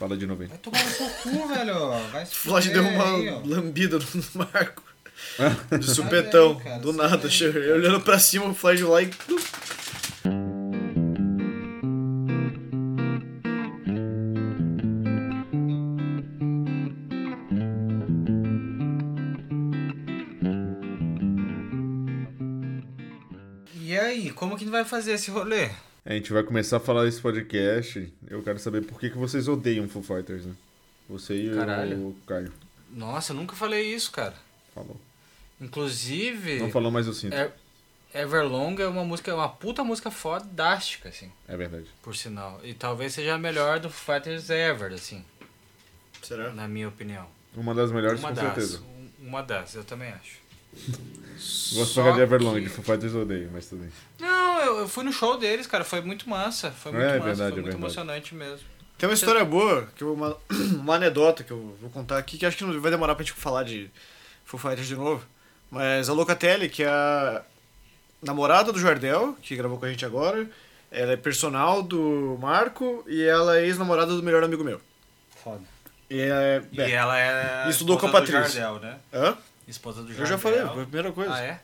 Fala de novo aí. Vai tomar no seu cu, velho. Vai se Floyd deu uma aí, ó. lambida no Marco. De supetão. do nada. cara. olhando pra cima, o Floyd lá e. E aí, como que vai fazer esse rolê? A gente vai começar a falar desse podcast. Eu quero saber por que, que vocês odeiam Foo Fighters, né? Você e Caralho. o Caio. Nossa, eu nunca falei isso, cara. Falou. Inclusive, Não falou, mas eu sinto. é- Everlong é uma música, uma puta música fodástica, assim, É verdade. por sinal. E talvez seja a melhor do Foo Fighters ever, assim, Será? na minha opinião. Uma das melhores, uma com das. certeza. um- Uma das, eu também acho. Gosto falar de Everlong, que- de Foo Fighters eu odeio, mas tudo bem. Não, eu, eu fui no show deles, cara, foi muito massa. Foi muito É, é massa, verdade, foi é muito verdade. emocionante mesmo. Tem uma história boa, que eu, uma, uma anedota que eu vou contar aqui, que acho que não vai demorar pra gente falar de Foo Fighters de novo. Mas a Locatelli, que é a namorada do Jardel, que gravou com a gente agora, ela é personal do Marco e ela é ex-namorada do melhor amigo meu. Foda. E é. E é. ela é. E estudou com a Patrícia. Jardel, né? Hã? Esposa do Eu Jardel. já falei, foi a primeira coisa. Ah, é?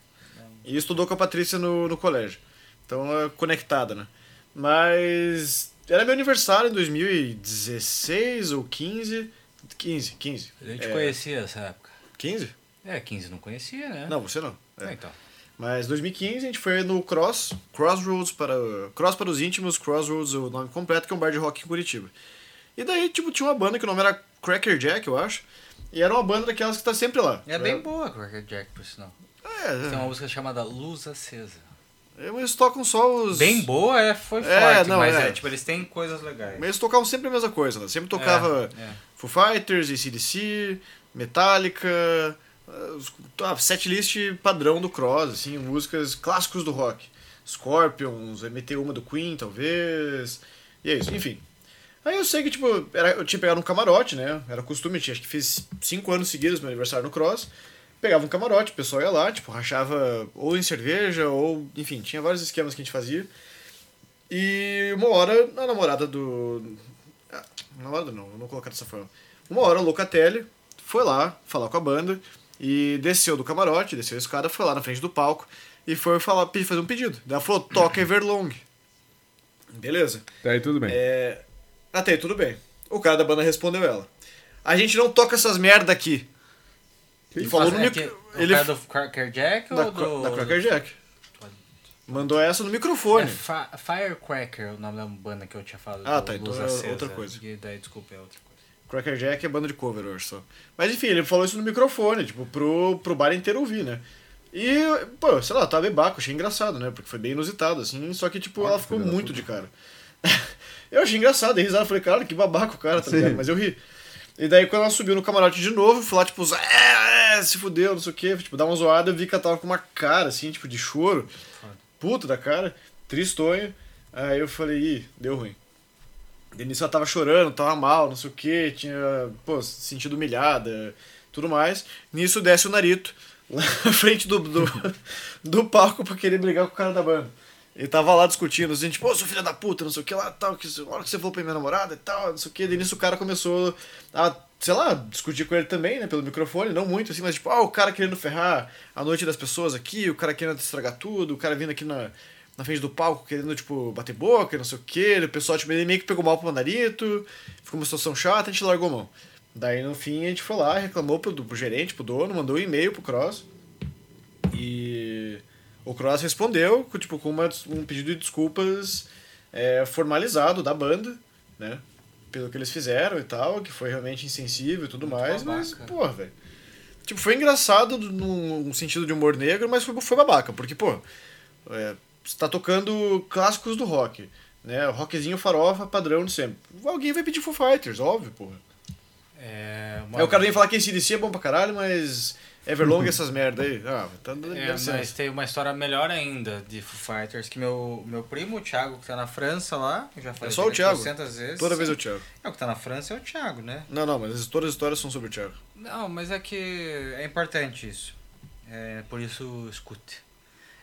E estudou com a Patrícia no, no colégio. Então é conectada, né? Mas. Era meu aniversário em 2016 ou 15. 15, 15. A gente É, conhecia essa época. 15? É, 15 não conhecia, né? Não, você não. É, É. então. Mas 2015 a gente foi no Cross, Crossroads para Cross para os íntimos, Crossroads o nome completo, que é um bar de rock em Curitiba. E daí, tipo, tinha uma banda que o nome era Cracker Jack, eu acho. E era uma banda daquelas que tá sempre lá. É bem boa a Cracker Jack, por sinal. É, Tem uma música chamada Luz Acesa. é, mas eles tocam só os. Bem boa, é, foi É, forte, não, mas é. é. tipo, eles têm coisas legais. Mas eles tocavam sempre a mesma coisa, né? Sempre tocava É, é. Foo Fighters, ACDC, Metallica, ah, setlist padrão do Cross, assim, músicas clássicos do rock. Scorpions, MT uma do Queen, talvez. E é isso, enfim. Aí eu sei que, tipo, era, eu tinha pegado um camarote, né? Era costume, tinha, acho que fiz cinco anos seguidos meu aniversário no Cross. Pegava um camarote, o pessoal ia lá, tipo, rachava ou em cerveja, ou, enfim, tinha vários esquemas que a gente fazia. E uma hora a namorada do. Ah, namorada não, não vou colocar dessa forma. Uma hora a Locatelli foi lá falar com a banda e desceu do camarote, desceu a escada, foi lá na frente do palco e foi falar, fazer um pedido. Daí Ela falou: toca Everlong. Beleza. Tá aí tudo bem. É... Até aí tudo bem. O cara da banda respondeu ela. A gente não toca essas merda aqui. Ele falou no é micro... que- Ele... O cara do Cracker Jack Da, ou do... da Cracker Jack. Mandou essa no microfone. É Firecracker, o nome da banda que eu tinha falado. Ah, tá, então é Acesa. outra coisa. E daí, desculpa, é outra coisa. Cracker Jack é banda de cover, acho só. Mas enfim, ele falou isso no microfone, tipo, pro, pro bar inteiro ouvir, né? E, pô, sei lá, tava bebaco, achei engraçado, né? Porque foi bem inusitado, assim, só que, tipo, Olha ela ficou muito de cara. Eu achei engraçado, dei risada, falei, cara, que babaca o cara, tá Sim. ligado? Mas eu ri. E daí, quando ela subiu no camarote de novo, fui lá, tipo, é, se fudeu, não sei o quê, tipo, dar uma zoada, eu vi que ela tava com uma cara, assim, tipo, de choro, puta da cara, tristonho. Aí eu falei, ih, deu ruim. Denise ela tava chorando, tava mal, não sei o que, tinha, pô, se sentido humilhada, tudo mais. Nisso desce o Narito, lá na frente do, do, do palco pra querer brigar com o cara da banda. Ele tava lá discutindo, assim, tipo, ô, seu filho da puta, não sei o que lá, tal, que, hora que você falou pra minha namorada e tal, não sei o que. Daí nisso o cara começou a, sei lá, discutir com ele também, né, pelo microfone, não muito, assim, mas tipo, ah, o cara querendo ferrar a noite das pessoas aqui, o cara querendo estragar tudo, o cara vindo aqui na, na frente do palco querendo, tipo, bater boca, não sei o que. O pessoal, tipo, ele meio que pegou mal pro mandarito, ficou uma situação chata, a gente largou a mão. Daí, no fim, a gente foi lá, reclamou pro, pro gerente, pro dono, mandou um e-mail pro Cross. E o Cross respondeu, tipo, com uma, um pedido de desculpas é, formalizado da banda, né? Pelo que eles fizeram e tal, que foi realmente insensível e tudo Muito mais, mas, babaca. porra, velho. Tipo, foi engraçado num, num sentido de humor negro, mas foi, foi babaca, porque, pô, é, você tá tocando clássicos do rock, né? Rockzinho farofa, padrão de sempre. Alguém vai pedir Foo Fighters, óbvio, porra. É, uma... Aí o cara vem falar que esse DC é bom pra caralho, mas Everlong essas merda aí. Ah, tá dando É, mas tem uma história melhor ainda de Foo Fighters, que meu, meu primo, o Thiago, que tá na França lá, já falei É só o Thiago. 300 vezes. Toda vez é o Thiago. É, o que tá na França é o Thiago, né? Não, não, mas todas as histórias são sobre o Thiago. Não, mas é que é importante isso. É, por isso, escute.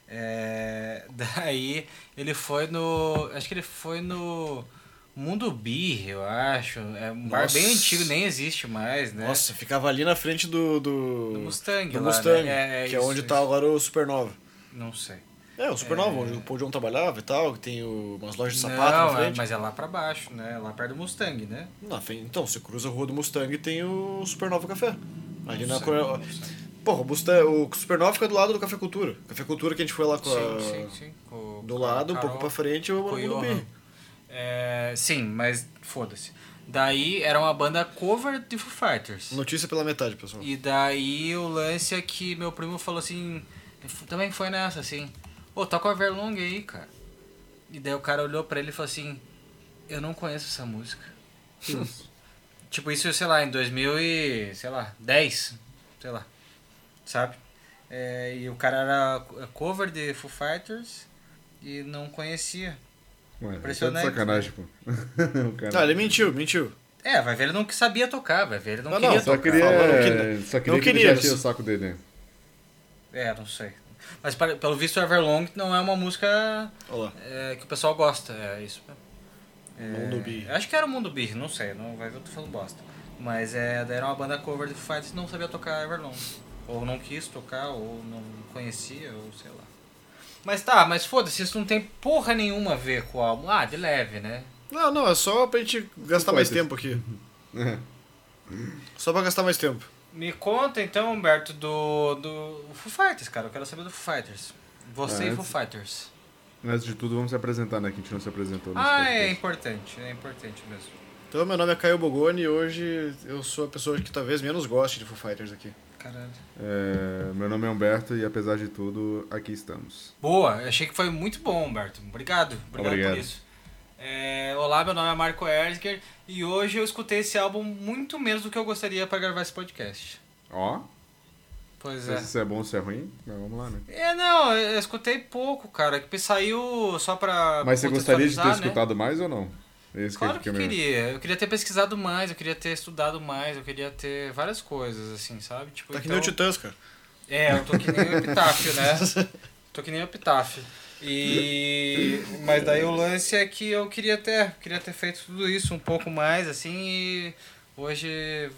É, daí ele foi no. Acho que ele foi no Mundo Beer, eu acho. É um bar Nossa. bem antigo, nem existe mais, né? Nossa, ficava ali na frente do. Do, Do Mustang do lá, Mustang, né? É, que é isso, onde isso. tá agora o Supernova. Não sei. É, o Supernova, onde o Paul John trabalhava e tal, que tem o- umas lojas de sapato não, na é- frente. mas é lá pra baixo, né? Lá perto do Mustang, né? Na frente- então, você cruza a rua do Mustang e tem o Supernova Café. Ali na sei, Cor- não. Porra, o, Mustang, o Supernova fica do lado do Café Cultura. Café Cultura que a gente foi lá com a... Sim, sim, sim. Com- Do lado, um pouco pra frente, o Mundo Johan. É, sim, mas foda-se. Daí era uma banda cover de Foo Fighters. Notícia pela metade, pessoal. E daí o lance é que meu primo falou assim, também foi nessa, assim, ô, toca o Everlong aí, cara. E daí o cara olhou pra ele e falou assim, eu não conheço essa música. tipo, isso, sei lá, em 2000 e, sei lá, 10, sei lá, sabe? É, e o cara era cover de Foo Fighters e não conhecia. Ué, tá de Impressionante, sacanagem, pô. o cara... Ah, ele mentiu, mentiu. É, vai ver, ele não sabia tocar, vai ver, ele não, Não, queria não, Só tocar. queria, Falando que- só queria não que ele queria, só- o saco dele. né? É, não sei. Mas para- pelo visto, Everlong não é uma música é, que o pessoal gosta, é isso. É, Mundo Beer. Acho que era o Mundo Beer, não sei, não vai ver eu tô falando bosta. Mas é, daí era uma banda cover de Foo Fighters e não sabia tocar Everlong. Ou não quis tocar, ou não conhecia, ou sei lá. Mas tá, mas foda-se, isso não tem porra nenhuma a ver com o álbum. Ah, de leve, né? Não, não, é só pra gente gastar mais tempo aqui. Só pra gastar mais tempo. Me conta então, Humberto, do, do Foo Fighters, cara. Eu quero saber do Foo Fighters. Você Ah, e Foo antes- Fighters. Antes de tudo, vamos se apresentar, né? Que a gente não se apresentou. Ah, é importante, é importante mesmo. Então, meu nome é Caio Bogoni e hoje eu sou a pessoa que talvez menos goste de Foo Fighters aqui. Caralho. É, meu nome é Humberto e apesar de tudo, aqui estamos. Boa, eu achei que foi muito bom, Humberto. Obrigado, obrigado, Obrigado. por isso. É, olá, meu nome é Marco Erziger e hoje eu escutei esse álbum muito menos do que eu gostaria para gravar esse podcast. Ó, Pois não é. sei se é bom ou se é ruim, mas vamos lá, né? É, não, eu escutei pouco, cara. Que saiu só pra. Mas você gostaria de ter né? escutado mais ou não? Esse Claro que que é queria. Eu queria ter pesquisado mais, eu queria ter estudado mais, eu queria ter várias coisas, assim, sabe? Tipo, Tá que então... nem o Titãs, cara. É, eu tô que nem o Epitáfio, né? Tô que nem o Epitáfio. E... Mas daí o lance é que eu queria ter, queria ter feito tudo isso um pouco mais, assim, e hoje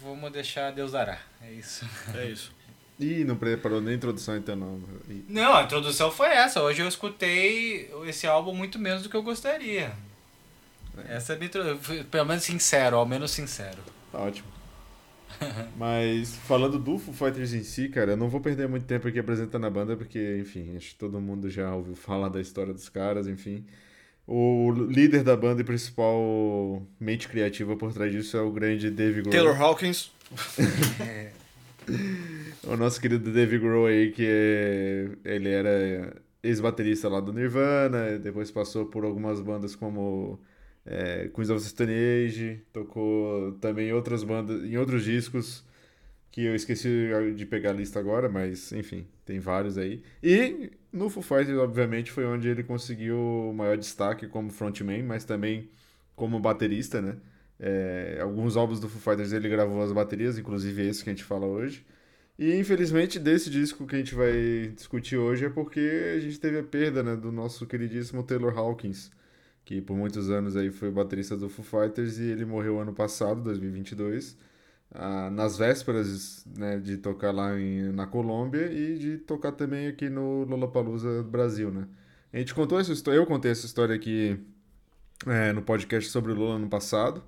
vamos deixar Deus dará. É isso. É isso. Ih, não preparou nem introdução então não. Ih. Não, a introdução foi essa. Hoje eu escutei esse álbum muito menos do que eu gostaria. Essa é a minha intro- foi Pelo menos sincero, ao menos sincero. Tá ótimo. Mas falando do Foo Fighters em si, cara, eu não vou perder muito tempo aqui apresentando a banda, porque, enfim, acho que todo mundo já ouviu falar da história dos caras, enfim. O líder da banda e principal mente criativa por trás disso é o grande Dave Grohl. Taylor Hawkins. O nosso querido Dave Grohl aí, que é- ele era ex-baterista lá do Nirvana, depois passou por algumas bandas como é, Queens of the Stone Age, tocou também outras bandas, em outros discos, que eu esqueci de pegar a lista agora, mas enfim, tem vários aí. E no Foo Fighters, obviamente, foi onde ele conseguiu o maior destaque como frontman, mas também como baterista, né? É, alguns álbuns do Foo Fighters ele gravou as baterias, inclusive esse que a gente fala hoje. E infelizmente desse disco que a gente vai discutir hoje é porque a gente teve a perda, né, do nosso queridíssimo Taylor Hawkins, que por muitos anos aí foi baterista do Foo Fighters e ele morreu ano passado, 2022, ah, nas vésperas, né, de tocar lá em, na Colômbia e de tocar também aqui no Lollapalooza Brasil, né. A gente contou essa história, eu contei essa história aqui é, no podcast sobre o Lula ano passado.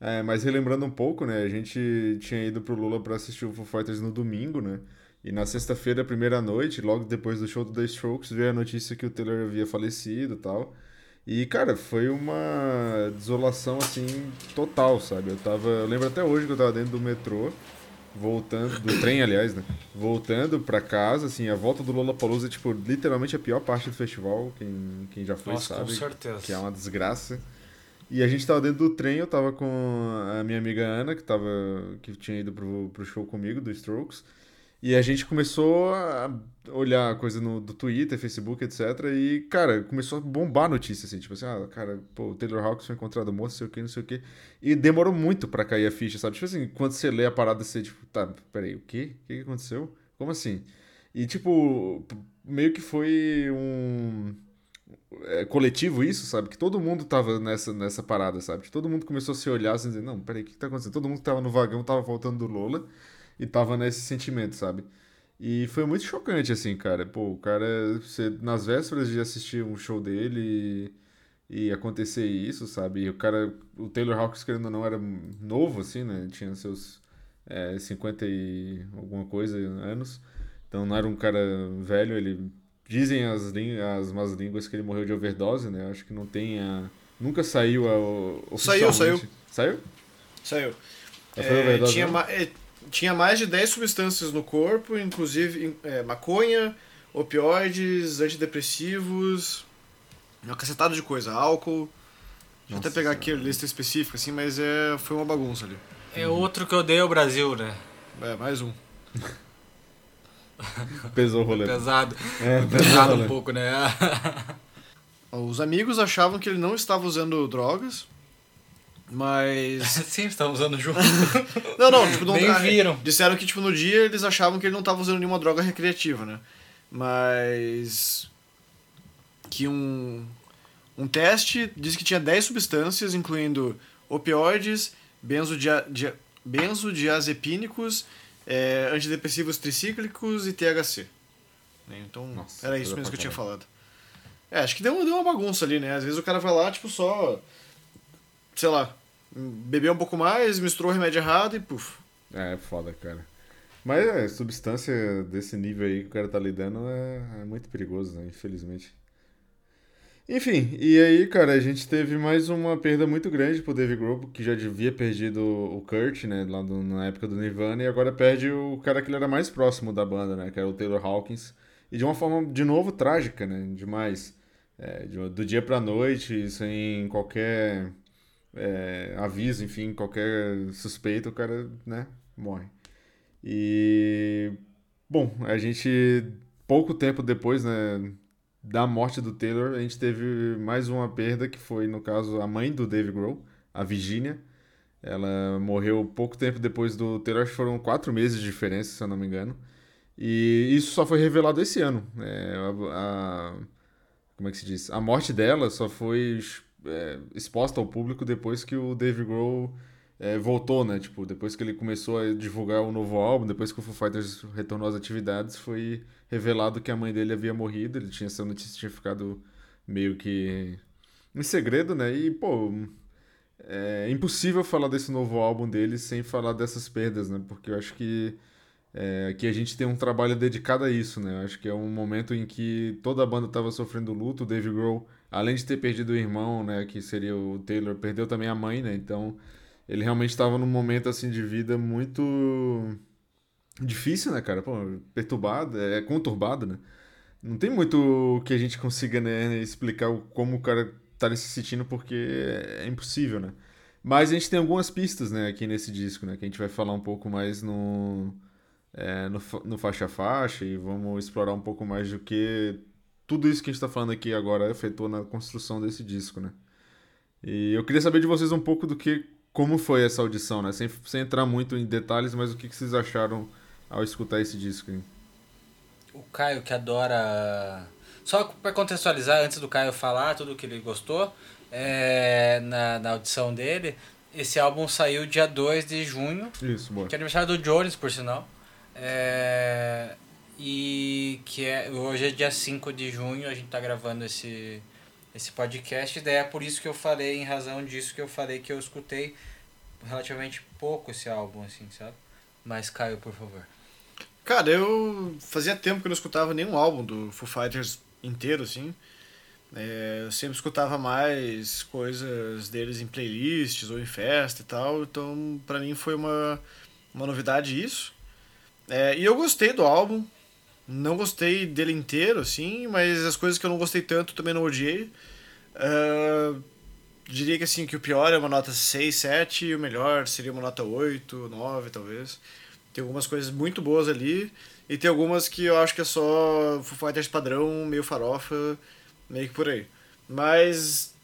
É, mas relembrando um pouco, né? A gente tinha ido pro Lula para assistir o Foo Fighters no domingo, né? E na sexta-feira, primeira noite, logo depois do show do The Strokes, veio a notícia que o Taylor havia falecido e tal. E, cara, foi uma desolação, assim, total, sabe? Eu tava... Eu lembro até hoje que eu tava dentro do metrô, voltando... Do trem, aliás, né? Voltando pra casa, assim, a volta do Lollapalooza é, tipo, literalmente a pior parte do festival. Quem, quem já foi Nossa, com sabe certeza. que é uma desgraça. E a gente tava dentro do trem, eu tava com a minha amiga Ana, que, tava, que tinha ido pro, pro show comigo, do Strokes. E a gente começou a olhar coisa no, do Twitter, Facebook, etc. E, cara, começou a bombar a notícia, assim, tipo assim, ah, cara, pô, o Taylor Hawkins foi encontrado morto, não sei o que, não sei o que. E demorou muito pra cair a ficha, sabe? Tipo assim, quando você lê a parada, você, tipo, tá, peraí, o quê? O que, aconteceu? Como assim? E, tipo, meio que foi um é, coletivo isso, sabe? Que todo mundo tava nessa, nessa parada, sabe? Que todo mundo começou a se olhar assim, dizer, não, peraí, o que, que tá acontecendo? Todo mundo que tava no vagão tava voltando do Lola e tava nesse sentimento, sabe? E foi muito chocante, assim, cara. Pô, o cara, você, nas vésperas de assistir um show dele e, e acontecer isso, sabe? E o cara, o Taylor Hawkins, querendo ou não, era novo, assim, né? Tinha seus é, 50 e alguma coisa anos. Então não era um cara velho, ele Dizem as, as más línguas que ele morreu de overdose, né? Acho que não tem a... Nunca saiu a, Saiu, saiu. Saiu? Saiu. É, tinha, ma é, tinha mais de 10 substâncias no corpo, inclusive é, maconha, opioides, antidepressivos, uma cacetada de coisa, álcool. Deixa eu até pegar aqui a lista específica, assim, mas é, foi uma bagunça ali. É outro que odeia o Brasil, né? É, mais um. Pesou o rolê. Pesado. É, pesado um pouco, né? Os amigos achavam que ele não estava usando drogas, mas. Sim, estavam usando junto. não, não, tipo, não. Nem viram. Disseram que, tipo, no dia eles achavam que ele não estava usando nenhuma droga recreativa, né? Mas. Que um. Um teste disse que tinha 10 substâncias, incluindo opioides, benzodia, benzodiazepínicos é, antidepressivos tricíclicos e THC. Né? Então, Nossa, era isso mesmo que eu tinha falado. É, acho que deu, deu uma bagunça ali, né? Às vezes o cara vai lá, tipo, só. Sei lá. Bebeu um pouco mais, misturou o remédio errado e puf. É, foda, cara. Mas é, substância desse nível aí que o cara tá lidando é, é muito perigoso, né? Infelizmente. Enfim, e aí, cara, a gente teve mais uma perda muito grande pro Dave Grohl, que já havia perdido o Kurt, né, lá do, na época do Nirvana, e agora perde o cara que ele era mais próximo da banda, né, que era o Taylor Hawkins, e de uma forma, de novo, trágica, né, demais. É, do dia pra noite, sem qualquer é, aviso, enfim, qualquer suspeito, o cara, né, morre. E, bom, a gente, pouco tempo depois, né, da morte do Taylor, a gente teve mais uma perda, que foi, no caso, a mãe do Dave Grohl, a Virginia. Ela morreu pouco tempo depois do Taylor, acho que foram quatro meses de diferença, se eu não me engano. E isso só foi revelado esse ano. É, a, a, como é que se diz? A morte dela só foi é, exposta ao público depois que o Dave Grohl é, voltou, né? Tipo, depois que ele começou a divulgar o novo álbum, depois que o Foo Fighters retornou às atividades, foi revelado que a mãe dele havia morrido. Ele tinha essa notícia tinha ficado meio que em segredo, né? E, pô, é impossível falar desse novo álbum dele sem falar dessas perdas, né? Porque eu acho que é, que a gente tem um trabalho dedicado a isso, né? Eu acho que é um momento em que toda a banda estava sofrendo luto. O Dave Grohl, além de ter perdido o irmão, né? Que seria o Taylor, perdeu também a mãe, né? Então ele realmente estava num momento assim de vida muito difícil, né, cara? Pô, perturbado, é conturbado, né? Não tem muito que a gente consiga né, explicar como o cara tá se sentindo, porque é impossível, né? Mas a gente tem algumas pistas, né, aqui nesse disco, né? Que a gente vai falar um pouco mais no, é, no, no faixa a faixa e vamos explorar um pouco mais do que tudo isso que a gente está falando aqui agora afetou na construção desse disco, né? E eu queria saber de vocês um pouco do que, como foi essa audição, né? Sem, sem entrar muito em detalhes, mas o que, que vocês acharam ao escutar esse disco. Hein? O Caio que adora. Só para contextualizar, antes do Caio falar tudo que ele gostou, é, na, na audição dele, esse álbum saiu dia 2 de junho. Isso, boa. Que é aniversário do Jones, por sinal. É, e que é, hoje é dia 5 de junho, a gente tá gravando esse, esse podcast. Daí é por isso que eu falei, em razão disso que eu falei que eu escutei relativamente pouco esse álbum, assim, sabe? Mas Caio, por favor. Cara, eu fazia tempo que eu não escutava nenhum álbum do Foo Fighters inteiro, assim. É, eu sempre escutava mais coisas deles em playlists ou em festa e tal, então para mim foi uma, uma novidade isso. É, e eu gostei do álbum, não gostei dele inteiro, assim, mas as coisas que eu não gostei tanto também não odiei. Uh, diria que assim, que o pior é uma nota 6, 7 e o melhor seria uma nota 8, 9 talvez. Tem algumas coisas muito boas ali. E tem algumas que eu acho que é só Foo Fighters padrão, meio farofa, meio que por aí. Mas,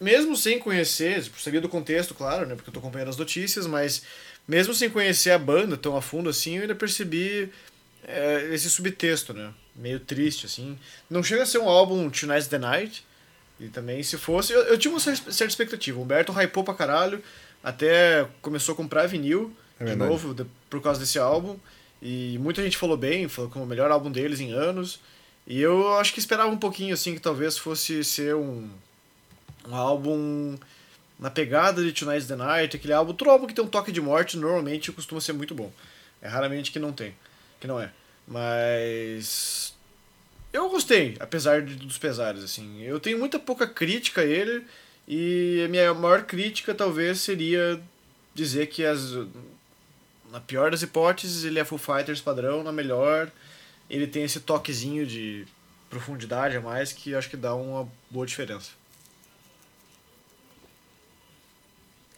mesmo sem conhecer, tipo, sabia do contexto, claro, né? Porque eu tô acompanhando as notícias, mas mesmo sem conhecer a banda tão a fundo assim, eu ainda percebi é, esse subtexto, né? Meio triste, assim. Não chega a ser um álbum Tonight's the Night. E também, se fosse. Eu, eu tinha uma certa expectativa. O Humberto hypou pra caralho. Até começou a comprar vinil É de verdade. novo de- por causa desse álbum. E muita gente falou bem, falou que é o melhor álbum deles em anos. E eu acho que esperava um pouquinho, assim, que talvez fosse ser um, um álbum na pegada de Tonight's the Night, aquele álbum, todo álbum que tem um toque de morte normalmente costuma ser muito bom. É raramente que não tem, que não é. Mas eu gostei, apesar de, dos pesares, assim. Eu tenho muita pouca crítica a ele e a minha maior crítica talvez seria dizer que as na pior das hipóteses ele é Foo Fighters padrão, na melhor ele tem esse toquezinho de profundidade a mais que eu acho que dá uma boa diferença.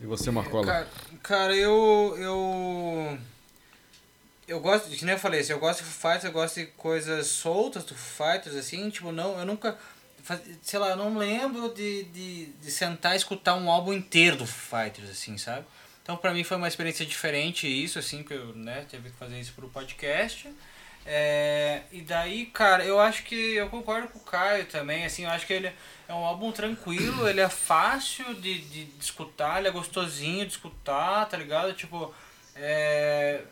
E você, Marcola? Cara, cara, eu. Eu. Eu gosto, nem eu falei, eu gosto de Foo Fighters, eu gosto de coisas soltas do Foo Fighters, assim, tipo, não, eu nunca. Sei lá, eu não lembro de, de, de sentar e escutar um álbum inteiro do Foo Fighters, assim, sabe? Então pra mim foi uma experiência diferente isso, assim, que eu né, teve que fazer isso pro podcast. É, e daí, cara, eu acho que eu concordo com o Caio também, assim, eu acho que ele é um álbum tranquilo, ele é fácil de, de, de escutar, ele é gostosinho de escutar, tá ligado? Tipo, é,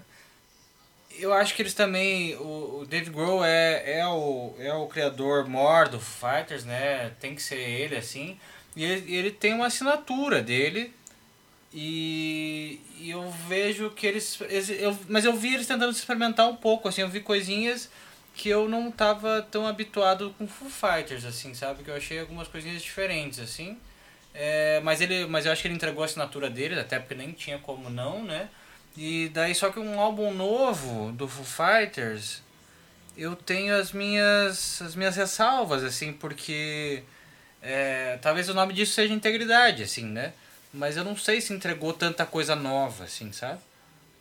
eu acho que eles também, o, o Dave Grohl é, é, o, é o criador maior do Fighters, né? Tem que ser ele, assim. E ele, ele tem uma assinatura dele. E, e eu vejo que eles, eles- eu, Mas eu vi eles tentando experimentar um pouco, assim. Eu vi coisinhas que eu não tava tão habituado com Foo Fighters, assim, sabe? Que eu achei algumas coisinhas diferentes, assim. É, mas, ele, mas eu acho que ele entregou a assinatura dele, até porque nem tinha como não, né? E daí só que um álbum novo do Foo Fighters, eu tenho as minhas as minhas ressalvas assim, porque é, talvez o nome disso seja integridade, assim, né? Mas eu não sei se entregou tanta coisa nova, assim, sabe?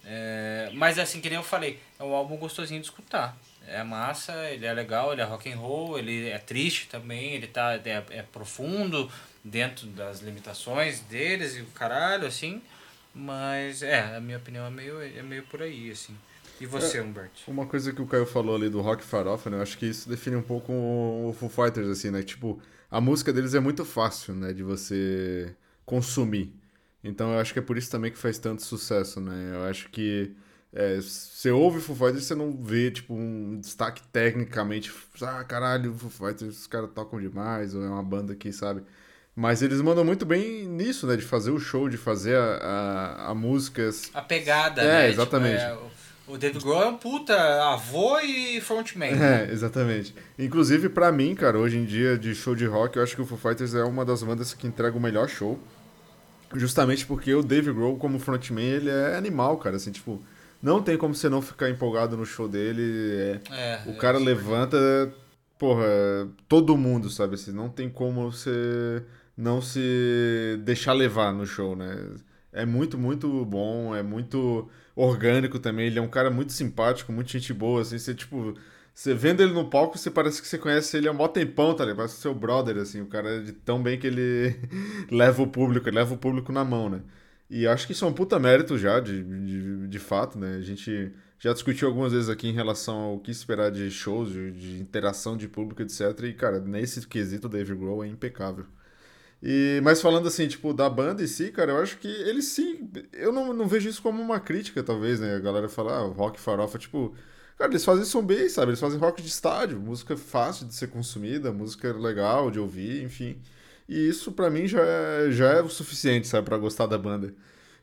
É, mas assim, que nem eu falei, é um álbum gostosinho de escutar. É massa, ele é legal, ele é rock and roll, ele é triste também, ele tá, é, é profundo dentro das limitações deles e o caralho, assim. Mas é, a minha opinião é meio, é meio por aí, assim. E você, Humberto? Uma coisa que o Caio falou ali do rock farofa, né? Eu acho que isso define um pouco o Foo Fighters, assim, né? Tipo, a música deles é muito fácil, né? De você consumir. Então eu acho que é por isso também que faz tanto sucesso, né? Eu acho que é, você ouve Foo Fighters e você não vê, tipo, um destaque tecnicamente. Ah, caralho, Foo Fighters, os caras tocam demais, ou é uma banda que, sabe? Mas eles mandam muito bem nisso, né? De fazer o show, de fazer a, a, a músicas A pegada, É, né? exatamente. Tipo, é, o- o David Grohl é um puta avô e frontman. É, exatamente. Inclusive, pra mim, cara, hoje em dia, de show de rock, eu acho que o Foo Fighters é uma das bandas que entrega o melhor show. Justamente porque o Dave Grohl, como frontman, ele é animal, cara. Assim, tipo, não tem como você não ficar empolgado no show dele. é- É, o é, cara sim. levanta, porra, todo mundo, sabe? Assim, não tem como você não se deixar levar no show, né? É muito, muito bom, é muito orgânico também. Ele é um cara muito simpático, muito gente boa, assim. Você, tipo, você vendo ele no palco, você parece que você conhece ele há mó tempão, tá ligado? Parece seu brother, assim. O cara é de tão bem que ele leva o público, ele leva o público na mão, né? E acho que isso é um puta mérito já, de, de, de fato, né? A gente já discutiu algumas vezes aqui em relação ao que esperar de shows, de, de interação de público, etc. E, cara, nesse quesito, o Dave Grohl é impecável. E, mas falando assim, tipo, da banda em si, cara, eu acho que eles sim. Eu não, não vejo isso como uma crítica, talvez, né? A galera fala, ah, rock farofa, tipo. Cara, eles fazem som bem, sabe? Eles fazem rock de estádio, música fácil de ser consumida, música legal de ouvir, enfim. E isso pra mim já é, já é o suficiente, sabe, Pra gostar da banda.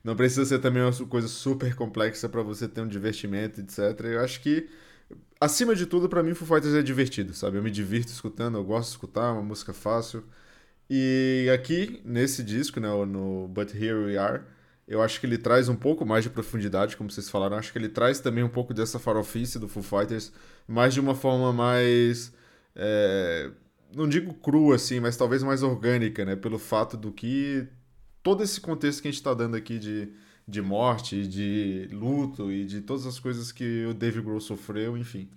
Não precisa ser também uma coisa super complexa pra você ter um divertimento, etc. Eu acho que, acima de tudo, pra mim, Foo Fighters é divertido, sabe? Eu me divirto escutando, eu gosto de escutar, é uma música fácil. E aqui, nesse disco, né, no But Here We Are, eu acho que ele traz um pouco mais de profundidade, como vocês falaram. Acho que ele traz também um pouco dessa farofice do Foo Fighters, mas de uma forma mais. é, não digo crua, assim, mas talvez mais orgânica, né? Pelo fato do que todo esse contexto que a gente está dando aqui de, de morte, de luto e de todas as coisas que o Dave Grohl sofreu, enfim.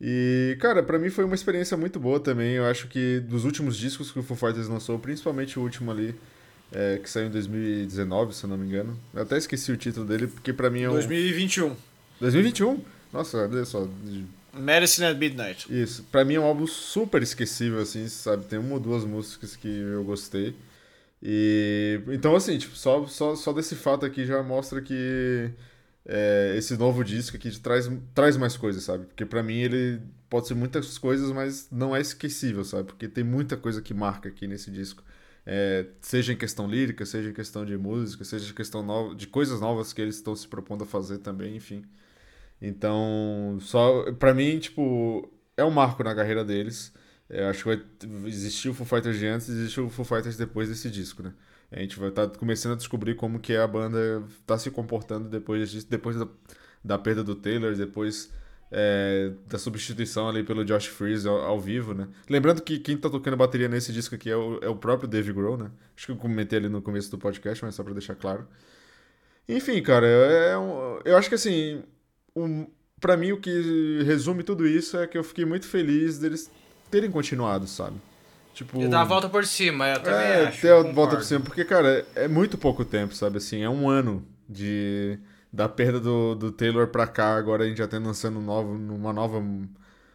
E, cara, pra mim foi uma experiência muito boa também. Eu acho que dos últimos discos que o Foo Fighters lançou, principalmente o último ali, é, que saiu em 2019, se eu não me engano. Eu até esqueci o título dele, porque pra mim é um... 2021. 2021? Nossa, olha só. Medicine at Midnight. Isso. Pra mim é um álbum super esquecível, assim, sabe? Tem uma ou duas músicas que eu gostei. E. Então, assim, tipo, só, só, só desse fato aqui já mostra que. É, esse novo disco aqui traz, traz mais coisas, sabe? Porque pra mim ele pode ser muitas coisas, mas não é esquecível, sabe? Porque tem muita coisa que marca aqui nesse disco. É, seja em questão lírica, seja em questão de música, seja em questão de coisas novas que eles estão se propondo a fazer também, enfim. Então, só para mim, tipo, é um marco na carreira deles. Eu acho que vai existir o Foo Fighters de antes e existe o Foo Fighters depois desse disco, né? A gente vai estar tá começando a descobrir como que a banda está se comportando depois disso, depois da, da perda do Taylor, depois é, da substituição ali pelo Josh Freeze ao, ao, vivo, né? Lembrando que quem tá tocando bateria nesse disco aqui é o, é o próprio Dave Grohl, né? Acho que eu comentei ali no começo do podcast, mas só pra deixar claro. Enfim, cara, é um, eu acho que assim, um, para mim o que resume tudo isso é que eu fiquei muito feliz deles terem continuado, sabe? Tipo, e dar a volta por cima, eu também é, acho. ter a volta por cima, porque, cara, é muito pouco tempo, sabe? Assim, é um ano de da perda do, do Taylor pra cá, agora a gente já tá lançando um novo, uma nova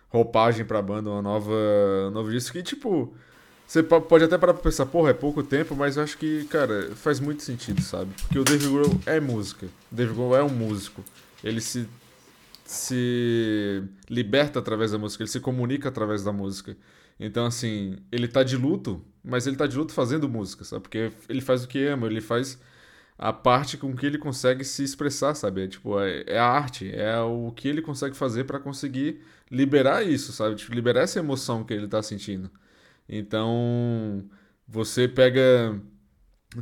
roupagem pra banda, uma nova um novo disco que, tipo, você pode até parar pra pensar, porra, é pouco tempo, mas eu acho que, cara, faz muito sentido, sabe? Porque o Dave Grohl é música. O Dave Grohl é um músico. Ele se se liberta através da música, ele se comunica através da música. Então, assim, ele tá de luto, mas ele tá de luto fazendo música, sabe? Porque ele faz o que ama, ele faz a parte com que ele consegue se expressar, sabe? É, tipo, é, é a arte, é o que ele consegue fazer para conseguir liberar isso, sabe? Tipo, liberar essa emoção que ele tá sentindo. Então, você pega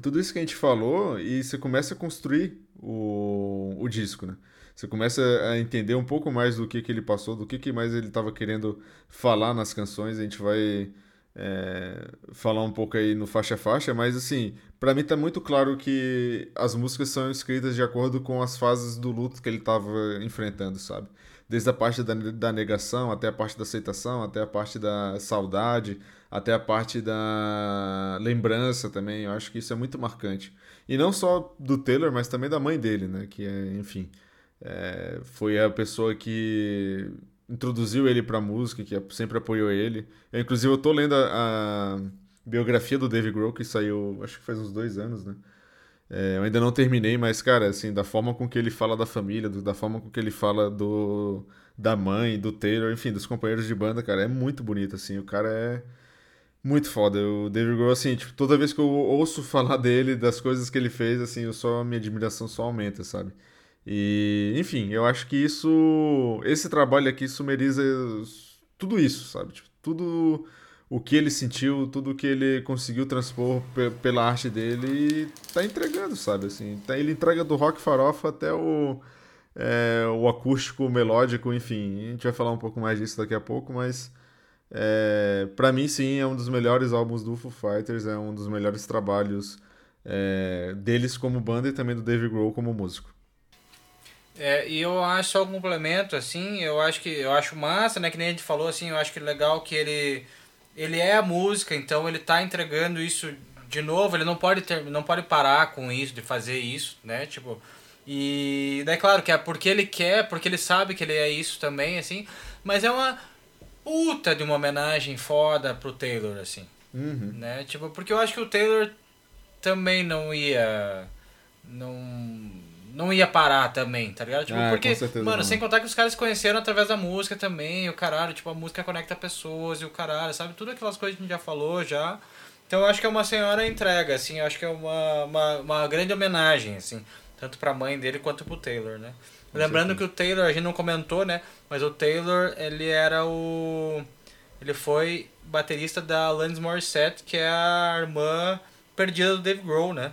tudo isso que a gente falou e você começa a construir o, o disco, né? Você começa a entender um pouco mais do que, que ele passou, do que, que mais ele estava querendo falar nas canções. A gente vai é, falar um pouco aí no faixa a faixa, mas assim, para mim tá muito claro que as músicas são escritas de acordo com as fases do luto que ele estava enfrentando, sabe? Desde a parte da, da negação, até a parte da aceitação, até a parte da saudade, até a parte da lembrança também. Eu acho que isso é muito marcante. E não só do Taylor, mas também da mãe dele, né? Que é, enfim, é, foi a pessoa que introduziu ele pra música, que sempre apoiou ele. Eu, inclusive, eu tô lendo a, a biografia do Dave Grohl, que saiu, acho que faz uns dois anos, né? É, eu ainda não terminei, mas, cara, assim, da forma com que ele fala da família, do, da forma com que ele fala do da mãe, do Taylor, enfim, dos companheiros de banda, cara, é muito bonito, assim. O cara é muito foda. O Dave Grohl, assim, tipo, toda vez que eu ouço falar dele, das coisas que ele fez, assim, eu só, minha admiração só aumenta, sabe? E, enfim, eu acho que isso. Esse trabalho aqui sumeriza tudo isso, sabe? Tipo, tudo o que ele sentiu, tudo o que ele conseguiu transpor pela arte dele e tá entregando, sabe? Assim, tá, ele entrega do rock farofa até o, é, o acústico melódico, enfim. A gente vai falar um pouco mais disso daqui a pouco, mas é, para mim, sim, é um dos melhores álbuns do Foo Fighters, é um dos melhores trabalhos é, deles como banda e também do Dave Grohl como músico. É, e eu acho só um complemento, assim, eu acho que eu acho massa, né? Que nem a gente falou, assim, eu acho que legal que ele, ele é a música, então ele tá entregando isso de novo, ele não pode ter, não pode parar com isso, de fazer isso, né? Tipo, e daí claro que é porque ele quer, porque ele sabe que ele é isso também, assim, mas é uma puta de uma homenagem foda pro Taylor, assim. Uhum. Né? Tipo, porque eu acho que o Taylor também não ia. Não não ia parar também, tá ligado? Tipo, ah, porque, mano, não. sem contar que os caras se conheceram através da música também, o caralho, tipo, a música conecta pessoas e o caralho, sabe? Tudo aquelas coisas que a gente já falou já. Então eu acho que é uma senhora entrega, assim, eu acho que é uma, uma, uma grande homenagem, assim, tanto pra mãe dele quanto pro Taylor, né? Com Lembrando certeza. que o Taylor, a gente não comentou, né? Mas o Taylor, ele era o. Ele foi baterista da Alanis Morissette, que é a irmã perdida do Dave Grohl, né?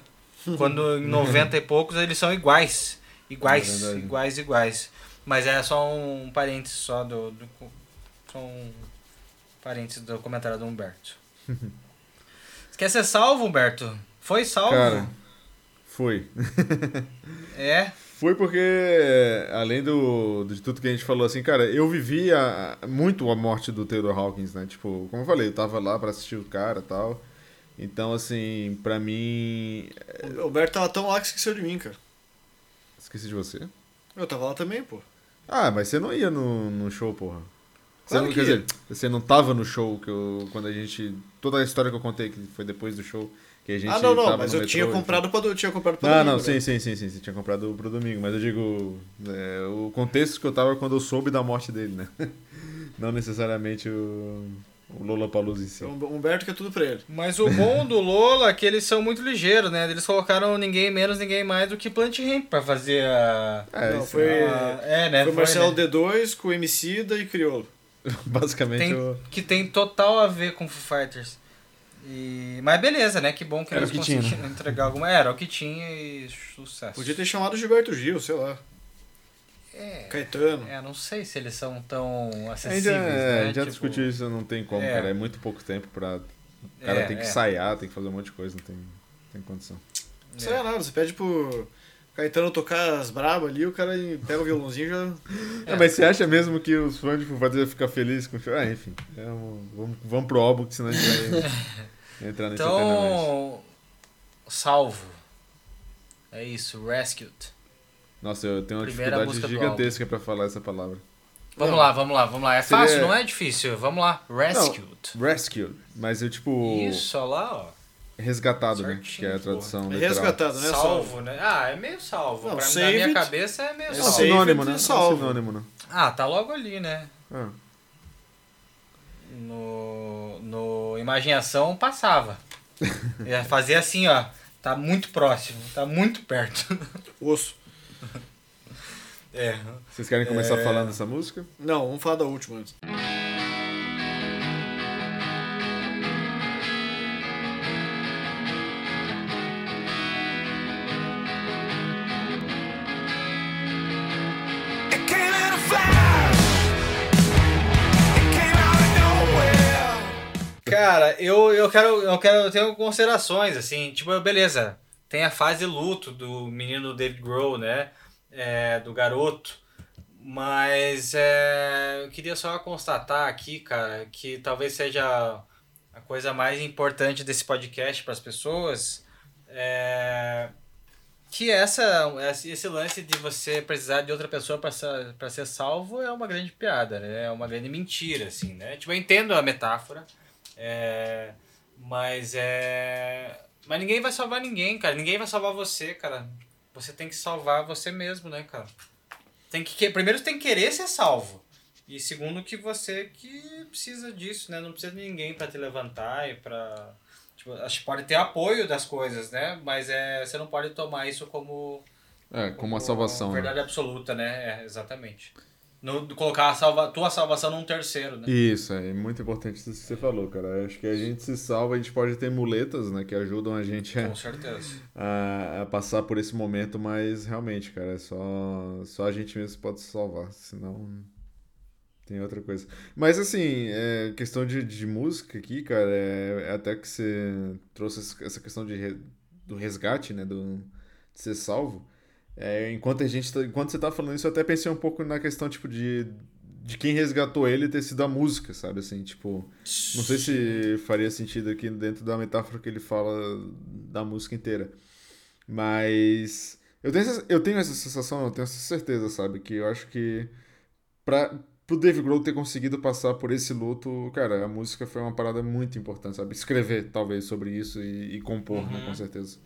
Quando em 90 e poucos eles são iguais. Iguais, é iguais, iguais. Mas é só um parênteses só do. do são parênteses do comentário do Humberto. Você quer ser salvo, Humberto? Foi salvo? Cara, foi. é? Foi porque, além do, de tudo que a gente falou, assim, cara, eu vivia muito a morte do Taylor Hawkins, né? Tipo, como eu falei, eu tava lá pra assistir o cara e tal. Então, assim, pra mim. O Alberto tava tão lá que esqueceu de mim, cara. Esqueci de você? Eu tava lá também, pô. Ah, mas você não ia no, no show, porra. Você Claro não, que quer dizer, você não tava no show que eu, quando a gente. Toda a história que eu contei, que foi depois do show, que a gente. Ah, não, não, mas eu tinha comprado pra, eu tinha comprado pra Não, domingo, não, né? sim, sim, sim, sim, você tinha comprado pro domingo, mas eu digo, é, o contexto que eu tava quando eu soube da morte dele, né? Não necessariamente o, o Lola Palusa em si. O Humberto que é tudo pra ele. Mas o bom do Lola é que eles são muito ligeiros, né? Eles colocaram ninguém menos, ninguém mais do que Plant Ramp pra fazer a. É, Não, foi- é a- é, né? Foi Marcelo né? D2 com o Emicida e Criolo. basicamente Tem, o. que tem total a ver com Foo Fighters. E... Mas beleza, né? Que bom que Era eles o tinha, né? conseguiram entregar alguma. Era o que tinha e sucesso. Podia ter chamado o Gilberto Gil, sei lá. É, Caetano. é, não sei se eles são tão A gente acessíveis, já, né? já Tipo, discutiu isso, não tem como, é. cara. É muito pouco tempo pra. O cara é, tem que é, ensaiar, tem que fazer um monte de coisa, não tem, não tem condição. Não sei nada, você pede pro Caetano tocar as brabas ali, o cara pega o violãozinho e já. É, mas você acha mesmo que os fãs de Foo Fighters iam ficar felizes com o show? Ah, enfim. é um- vamos, vamos pro álbum, que senão a gente vai entrar nesse. Então, salvo. É isso, rescued. Nossa, eu tenho uma Primeira dificuldade gigantesca pra falar essa palavra. Vamos Não. lá, vamos lá, vamos lá. É Seria- fácil, não é difícil. Vamos lá, rescued. Rescued, mas eu tipo. Isso, olha lá, ó. Resgatado, né? Certinho, Que é a tradução É literal. resgatado, né? salvo, né? Ah, é meio salvo. Não, pra, na save minha it. cabeça é meio É É um salvo. sinônimo, né? É um salvo. sinônimo, né? Ah, tá logo ali, né? Ah. No, no Imaginação passava. Ia fazer assim, ó. Tá muito próximo, tá muito perto. Osso. É. Vocês querem começar É. falando dessa música? Não, vamos falar da última antes. Cara, eu, eu quero. Eu quero. Eu tenho considerações, assim, tipo, beleza. Tem a fase luto do menino David Grohl, né? É, do garoto. Mas é, eu queria só constatar aqui, cara, que talvez seja a coisa mais importante desse podcast para as pessoas. É, que essa, esse lance de você precisar de outra pessoa para ser, salvo é uma grande piada, né? É uma grande mentira, assim, né? Tipo, eu entendo a metáfora, é, mas é. Mas ninguém vai salvar ninguém, cara. Ninguém vai salvar você, cara. Você tem que salvar você mesmo, né, cara? Tem que, primeiro você tem que querer ser salvo. E segundo que você que precisa disso, né? Não precisa de ninguém pra te levantar e pra. Tipo, acho que pode ter apoio das coisas, né? Mas é, você não pode tomar isso como. É, como uma salvação. né? Verdade absoluta, né? É, exatamente. No, colocar a salva, tua salvação num terceiro, né? Isso, é muito importante isso que você falou, cara. Eu Acho que a gente se salva, a gente pode ter muletas, né, que ajudam a gente a, Com certeza. a, a passar por esse momento, mas realmente, cara, é só, só a gente mesmo pode se salvar, senão tem outra coisa. Mas assim, é, questão de, de música aqui, cara, é, é até que você trouxe essa- questão de, do resgate, né, do, de ser salvo. É, enquanto a gente tá- enquanto você tá falando isso, eu até pensei um pouco na questão, tipo, de, de quem resgatou ele ter sido a música, sabe? Assim, tipo, não sei se faria sentido aqui dentro da metáfora que ele fala da música inteira. Mas eu tenho, essa- eu tenho essa sensação, eu tenho essa certeza, sabe? Que eu acho que pra, pro Dave Grohl ter conseguido passar por esse luto, cara, a música foi uma parada muito importante, sabe? Escrever, talvez, sobre isso e, e compor, né? Com certeza.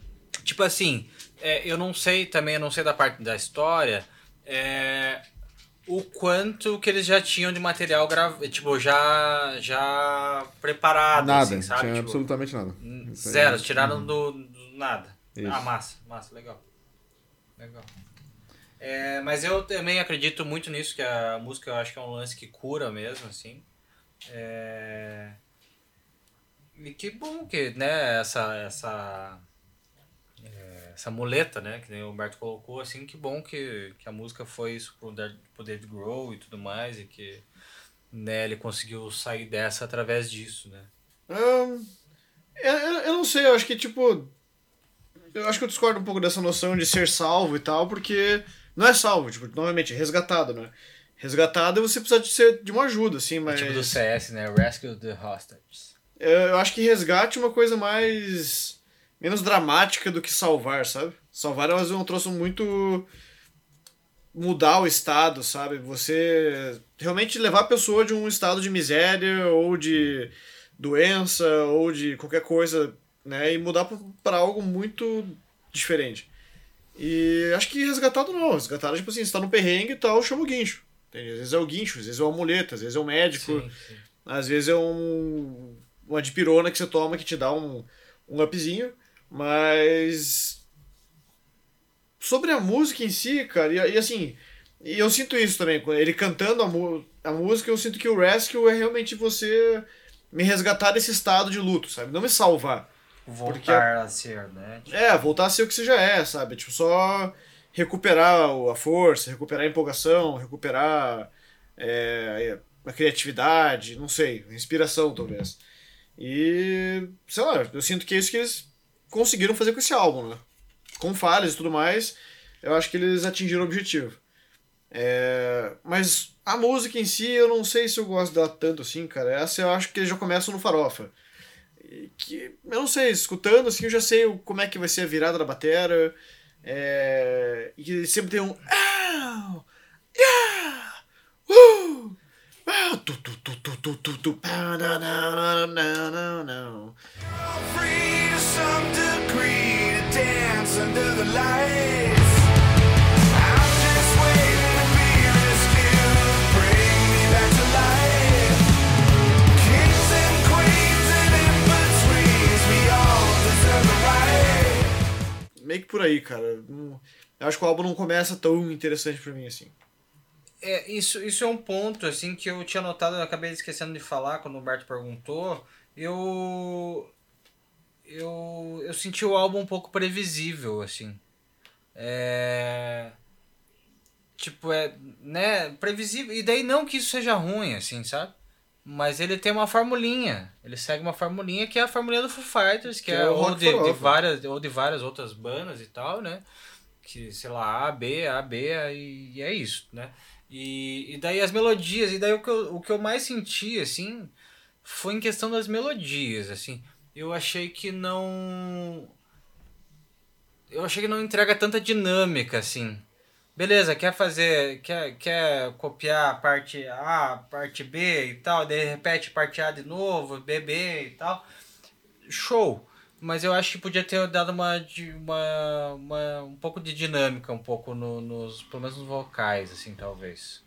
Tipo assim, é, eu não sei também, eu não sei da parte da história, é, o quanto que eles já tinham de material grava, tipo, já, já preparado, Nada, assim, sabe? tinha Tipo, absolutamente nada. Zero, tiraram do, do nada. Isso. Ah, massa, massa, legal. Legal. É, mas eu também acredito muito nisso, que a música eu acho que é um lance que cura mesmo, assim. É... E que bom que, né, essa, essa, essa muleta, né, que nem o Humberto colocou, assim, que bom que, que a música foi isso pro, David Grohl e tudo mais, e que, né, ele conseguiu sair dessa através disso, né. Ahn, eu, eu, não sei, eu acho que, tipo. Eu acho que eu discordo um pouco dessa noção de ser salvo e tal, porque não é salvo, tipo, novamente, é resgatado, né? Resgatado é você precisa de, ser, de uma ajuda, assim, É mas. tipo do CS, né, Rescue the Hostages. eu, eu acho que resgate é uma coisa mais. Menos dramática do que salvar, sabe? Salvar é um troço muito. mudar o estado, sabe? Você realmente levar a pessoa de um estado de miséria ou de doença ou de qualquer coisa, né? E mudar para algo muito diferente. E acho que resgatado não. Resgatado, tipo assim, você tá no perrengue e tal, chama o guincho. Entende? Às vezes é o guincho, às vezes é o amuleto, às vezes é o médico, Sim, sim. às vezes é um uma dipirona que você toma que te dá um, um upzinho, mas sobre a música em si, cara, e, e assim, e eu sinto isso também, quando ele cantando a, a música, eu sinto que o rescue é realmente você me resgatar desse estado de luto, sabe? Não me salvar. Voltar a ser, né? Tipo, É, voltar a ser o que você já é, sabe? Tipo, só recuperar a força, recuperar a empolgação, recuperar é, a criatividade, não sei, a inspiração talvez. E, sei lá, eu sinto que é isso que eles conseguiram fazer com esse álbum, né? Com falhas e tudo mais, eu acho que eles atingiram o objetivo. É, mas a música em si, eu não sei se eu gosto dela tanto assim, cara. Essa eu acho que já começam no farofa. E que, eu não sei, escutando assim, eu já sei como é que vai ser a virada da batera. É, e sempre tem um. "Ow! Yeah! Uh! Meio que por aí, cara. Eu acho que o álbum não começa tão interessante pra mim assim. É, isso, isso é um ponto, assim, que eu tinha notado, eu acabei esquecendo de falar quando o Bart perguntou. Eu. Eu, eu senti o álbum um pouco previsível, assim. É. Tipo, é. Né? Previsível. E daí não que isso seja ruim, assim, sabe? Mas ele tem uma formulinha. Ele segue uma formulinha que é a formulinha do Foo Fighters, que, Que é, é ou de, de várias, ou de várias outras bandas e tal, né? Que, sei lá, A, B, A, B, e, e é isso, né? E, e daí as melodias, e daí o que, eu, o que eu mais senti, assim, foi em questão das melodias, assim. Eu achei que não. Eu achei que não entrega tanta dinâmica, assim. Beleza, quer fazer. Quer, quer copiar parte A, a parte B e tal, daí repete parte A de novo, B, B e tal. Show! Mas eu acho que podia ter dado uma, uma, uma um pouco de dinâmica, um pouco no, nos. Pelo menos nos vocais, assim, talvez.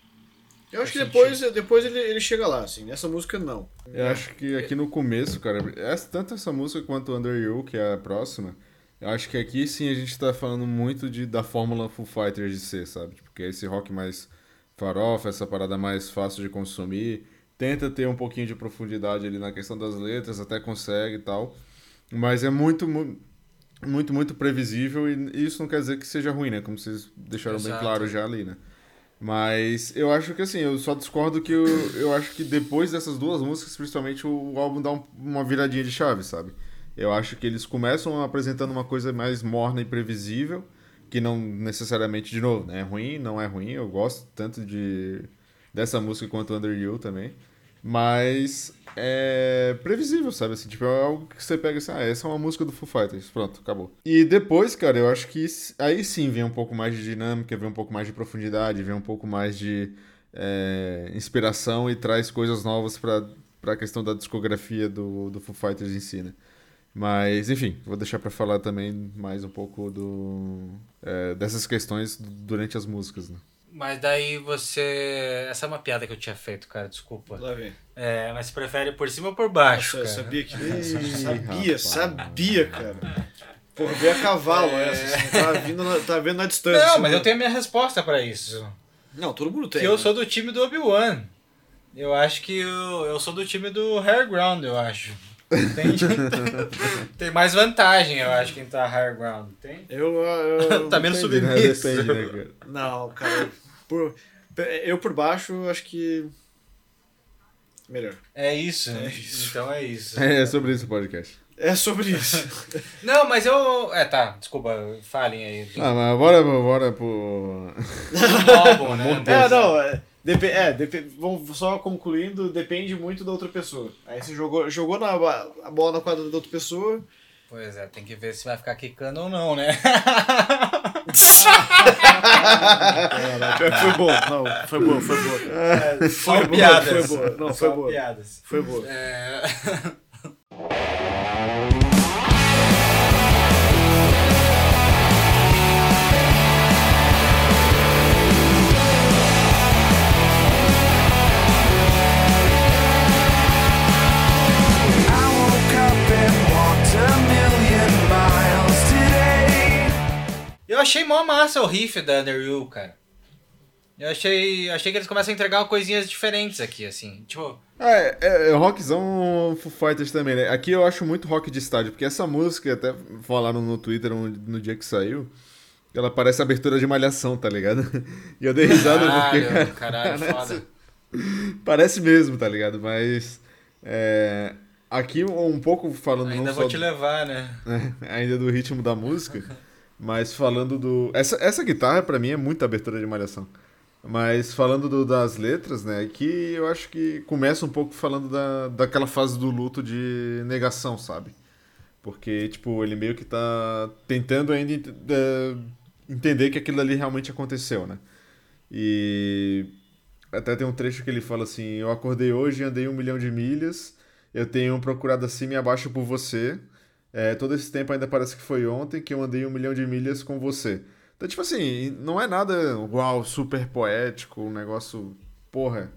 Eu acho que depois, depois ele, ele chega lá, assim. Nessa música, não. Eu acho que aqui no começo, cara, essa, tanto essa música quanto Under You, que é a próxima, eu acho que aqui sim a gente tá falando muito de, da fórmula Foo Fighters de ser, sabe? Tipo, que é esse rock mais farofa, essa parada mais fácil de consumir. Tenta ter um pouquinho de profundidade ali na questão das letras, até consegue e tal. Mas é muito, mu- muito, muito previsível e isso não quer dizer que seja ruim, né? Como vocês deixaram bem Exato. claro já ali, né? Mas eu acho que assim, eu só discordo que eu, eu acho que depois dessas duas músicas, principalmente, o álbum dá um- uma viradinha de chave, sabe? Eu acho que eles começam apresentando uma coisa mais morna e previsível, que não necessariamente, de novo, né, é ruim, não é ruim, eu gosto tanto de dessa música quanto Under You também. Mas é previsível, sabe? Assim, tipo, é algo que você pega assim, ah, essa é uma música do Foo Fighters, pronto, acabou. E depois, cara, eu acho que aí sim vem um pouco mais de dinâmica, vem um pouco mais de profundidade, vem um pouco mais de é, inspiração e traz coisas novas pra, pra questão da discografia do, do Foo Fighters em si, né? Mas, enfim, vou deixar pra falar também mais um pouco do, é, dessas questões durante as músicas, né? Mas daí você. Essa é uma piada que eu tinha feito, cara, desculpa. Lá vem. É, mas você prefere por cima ou por baixo? Nossa, eu cara? sabia que. Ih, sabia, sabia, cara. Porra, veio a cavalo essa. Assim, tava, vindo na, tava vendo na distância. Não, assim, mas né? eu tenho a minha resposta pra isso. Não, todo mundo tem. Que eu né? sou do time do Obi-Wan. Eu acho que eu, eu sou do time do Higher Ground, eu acho. Entende? Tem mais vantagem, eu acho, quem tá Higher Ground. Tem? Eu, eu, Tá menos né? submisso. Depende, né, cara? Não, cara. Por, eu por baixo, acho que. Melhor. É isso. É isso. Então é isso. É sobre isso o podcast. É sobre isso. Não, mas eu. É, tá, desculpa, falem aí. Ah, mas bora, bora pro. Álbum, né? é, não. É, depe, é depe, vamos só concluindo, depende muito da outra pessoa. Aí você jogou, jogou na, a bola na quadra da outra pessoa. Pois é, tem que ver se vai ficar quicando ou não, né? foi bom, não, foi boa, foi boa. Só boa, piadas. foi boa. Não, foi boa. piadas. Foi boa. É... achei mó massa o riff da Underhill, cara. Eu achei, achei que eles começam a entregar coisinhas diferentes aqui, assim. Tipo, É, é, é rockzão Foo Fighters também, né? Aqui eu acho muito rock de estádio, porque essa música, até falaram no Twitter no, no dia que saiu, ela parece abertura de malhação, tá ligado? E eu dei risada porque, caralho, cara, caralho, foda. parece mesmo, tá ligado? Mas, é, aqui um pouco falando Ainda vou te levar, né? né, ainda do ritmo da música, mas falando do... Essa, essa guitarra, pra mim, é muita abertura de malhação. Mas falando do- das letras, né, que eu acho que começa um pouco falando da, daquela fase do luto de negação, sabe? Porque, tipo, ele meio que tá tentando ainda ent- eh, entender que aquilo ali realmente aconteceu, né? E até tem um trecho que ele fala assim: Eu acordei hoje e andei um milhão de milhas, eu tenho procurado acima e abaixo por você. É, todo esse tempo ainda parece que foi ontem que eu andei um milhão de milhas com você. Então, tipo assim, não é nada uau, super poético, um negócio, porra,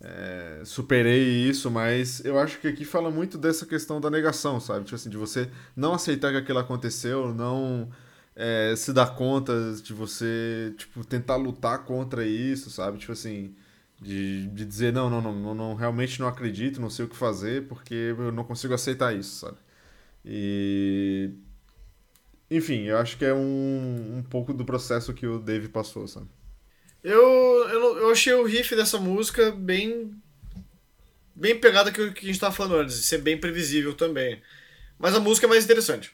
é, superei isso, mas eu acho que aqui fala muito dessa questão da negação, sabe? Tipo assim, de você não aceitar que aquilo aconteceu, não é, se dar conta de você, tipo, tentar lutar contra isso, sabe? Tipo assim, de, de dizer, não, não, não, não, realmente não acredito, não sei o que fazer, porque eu não consigo aceitar isso, sabe? E. Enfim, eu acho que é um, um pouco do processo que o Dave passou, sabe? Eu, eu, eu achei o riff dessa música bem. bem pegada que que a gente tava falando antes, de ser bem previsível também. Mas a música é mais interessante.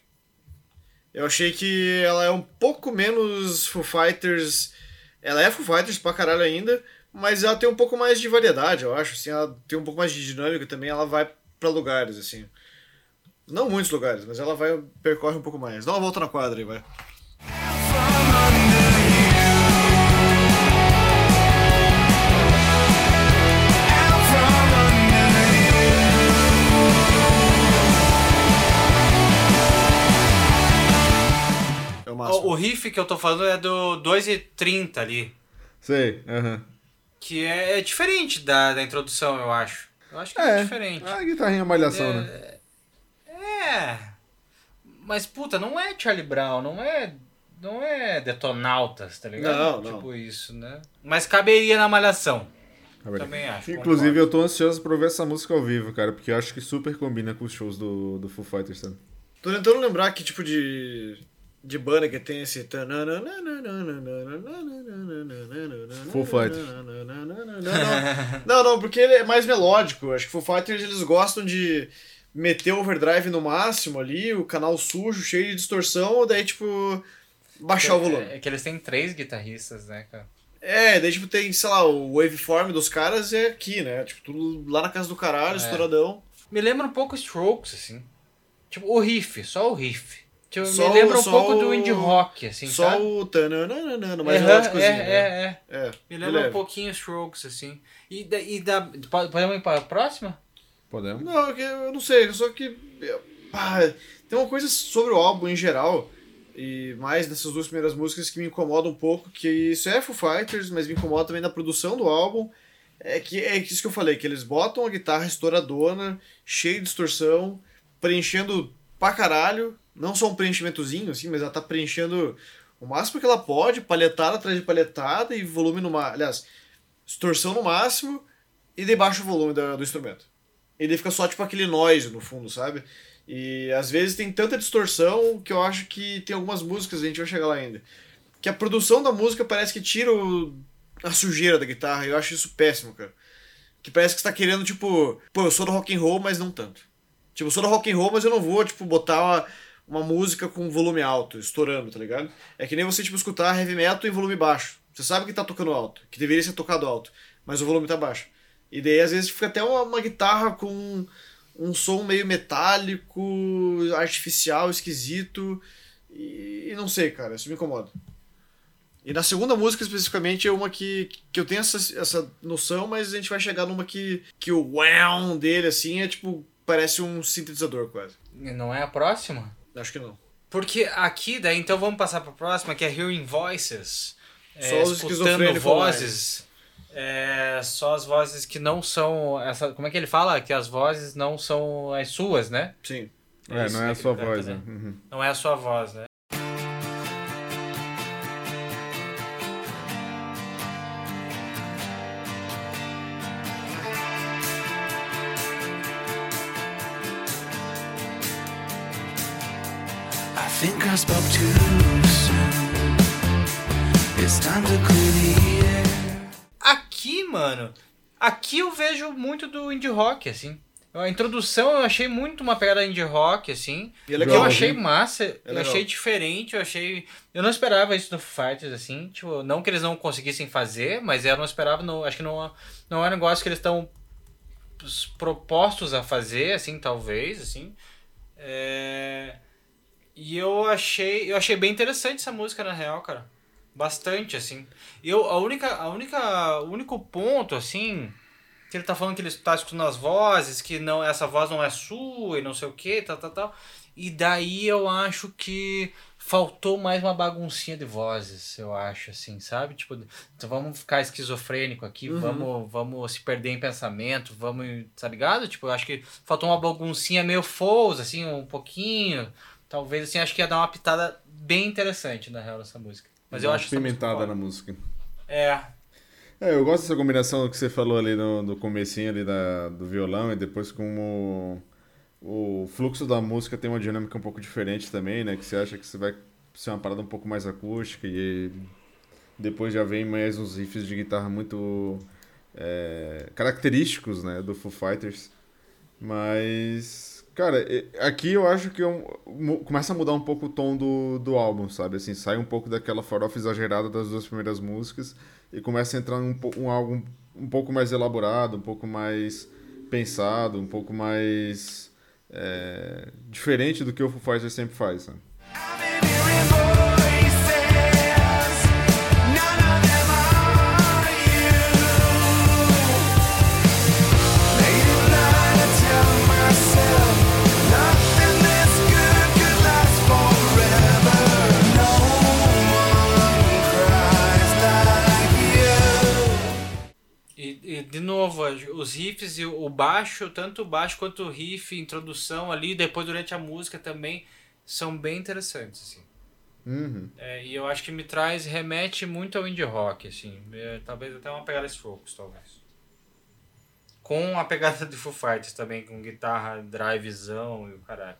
Eu achei que ela é um pouco menos Foo Fighters. Ela é Foo Fighters pra caralho ainda, mas ela tem um pouco mais de variedade, eu acho. Assim, ela tem um pouco mais de dinâmica também, ela vai pra lugares, assim. Não muitos lugares, mas ela vai percorre um pouco mais. Dá uma volta na quadra aí, vai. É o máximo. O, o riff que eu tô falando é do 2 e 30 ali. Sei, aham. Que é, é diferente da, da introdução, eu acho. Eu acho que é, É, diferente. a guitarrinha malhação, né? É. Mas, puta, não é Charlie Brown, não é. Não é Detonautas, tá ligado? Não, não. Tipo isso, né? Mas caberia na malhação. Caberia. Também acho. Inclusive, concordo. eu tô ansioso pra ver essa música ao vivo, cara, porque eu acho que super combina com os shows do, do Foo Fighters, sabe? Tô tentando lembrar que tipo de. de banda que tem esse. Foo Fighters. Não, não, não, não, porque ele é mais melódico. Acho que Foo Fighters eles gostam de meter o overdrive no máximo ali, o canal sujo, cheio de distorção, daí tipo. baixar o volume. É, é que eles têm três guitarristas, né, cara? É, daí tipo tem, sei lá, o waveform dos caras é aqui, né? Tipo, tudo lá na casa do caralho, É. estouradão. Me lembra um pouco Strokes, assim. Tipo, o riff, só o riff. Tipo, Só me lembra o- um pouco o- do indie rock, assim, Só sabe? o tananana, mais Aham, melódicozinho, é, né? é, é. É, Me lembra um pouquinho Strokes, assim. E, da, e da, po- podemos ir pra próxima? Podemos? Não, é eu não sei, só que. pá, tem uma coisa sobre o álbum em geral, e mais nessas duas primeiras músicas que me incomoda um pouco, que isso é Foo Fighters, mas me incomoda também na produção do álbum. É que é isso que eu falei, que eles botam a guitarra estouradona, cheia de distorção, preenchendo pra caralho. Não só um preenchimentozinho, assim, mas ela tá preenchendo o máximo que ela pode, palhetada atrás de palhetada e volume no máximo. Aliás, distorção no máximo e debaixo o volume da- do instrumento. E daí fica só tipo aquele noise no fundo, sabe? E às vezes tem tanta distorção que eu acho que tem algumas músicas, a gente vai chegar lá ainda, que a produção da música parece que tira o- a sujeira da guitarra, e eu acho isso péssimo, cara. Que parece que você tá querendo, tipo, pô, eu sou do rock and roll, mas não tanto. Tipo, eu sou do rock and roll, mas eu não vou, tipo, botar uma, uma música com volume alto, estourando, tá ligado? É que nem você, tipo, escutar heavy metal em volume baixo. Você sabe que tá tocando alto, que deveria ser tocado alto, mas o volume tá baixo. E daí, às vezes, fica até uma, uma guitarra com um som meio metálico, artificial, esquisito. E, e não sei, cara, isso me incomoda. E na segunda música, especificamente, é uma que, que eu tenho essa, essa noção, mas a gente vai chegar numa que, que o wow dele, assim, é tipo, parece um sintetizador quase. Não é a próxima? Acho que não. Porque aqui, daí, então vamos passar pra próxima, que é Hearing Voices. Só é, os escutando esquizofrênicos vozes. É, só as vozes que não são. Essa, como é que ele fala? Que as vozes não são as suas, né? Sim. É, isso não é a sua voz, né? Uhum. Não é a sua voz, né? I think I spoke too soon. It's time to mano, aqui eu vejo muito do indie rock, assim. A introdução eu achei muito uma pegada indie rock, assim. E é eu legal, achei massa, eu legal. achei diferente, eu achei. Eu não esperava isso do Fighters, assim. Tipo, não que eles não conseguissem fazer, mas eu não esperava, não, acho que não, não é um negócio que eles estão propostos a fazer, assim, talvez, assim. É... E eu achei, eu achei bem interessante essa música na real, cara. Bastante, assim. Eu, a única, a única, o único ponto, assim, que ele tá falando que ele tá escutando as vozes, que não, essa voz não é sua e não sei o que, tal, tal, tal. E daí eu acho que faltou mais uma baguncinha de vozes, eu acho, assim, sabe? Tipo, então vamos ficar esquizofrênico aqui, vamos, vamos se perder em pensamento, vamos, tá ligado? Tipo, eu acho que faltou uma baguncinha meio Foles, assim, um pouquinho. Talvez, assim, acho que ia dar uma pitada bem interessante, na real, nessa música. Mas eu acho foda. na música. É, É, eu gosto dessa combinação que você falou ali no, no comecinho ali da, do violão e depois como o, o fluxo da música tem uma dinâmica um pouco diferente também, né? Que você acha que você vai ser uma parada um pouco mais acústica e depois já vem mais uns riffs de guitarra muito é, característicos, né? Do Foo Fighters. Mas, cara, aqui eu acho que eu, mu- começa a mudar um pouco o tom do, do álbum, sabe? Assim, sai um pouco daquela farofa exagerada das duas primeiras músicas e começa a entrar um, um álbum um pouco mais elaborado, um pouco mais pensado, um pouco mais é, diferente do que o Foo Fighters sempre faz, né? I've been de novo, os riffs e o baixo, tanto o baixo quanto o riff, introdução ali, depois durante a música também, são bem interessantes, assim. Uhum. É, e eu acho que me traz, remete muito ao indie rock, assim. É, talvez até uma pegada de Focus, talvez. Com a pegada de Foo Fighters também, com guitarra, drivezão e o caralho.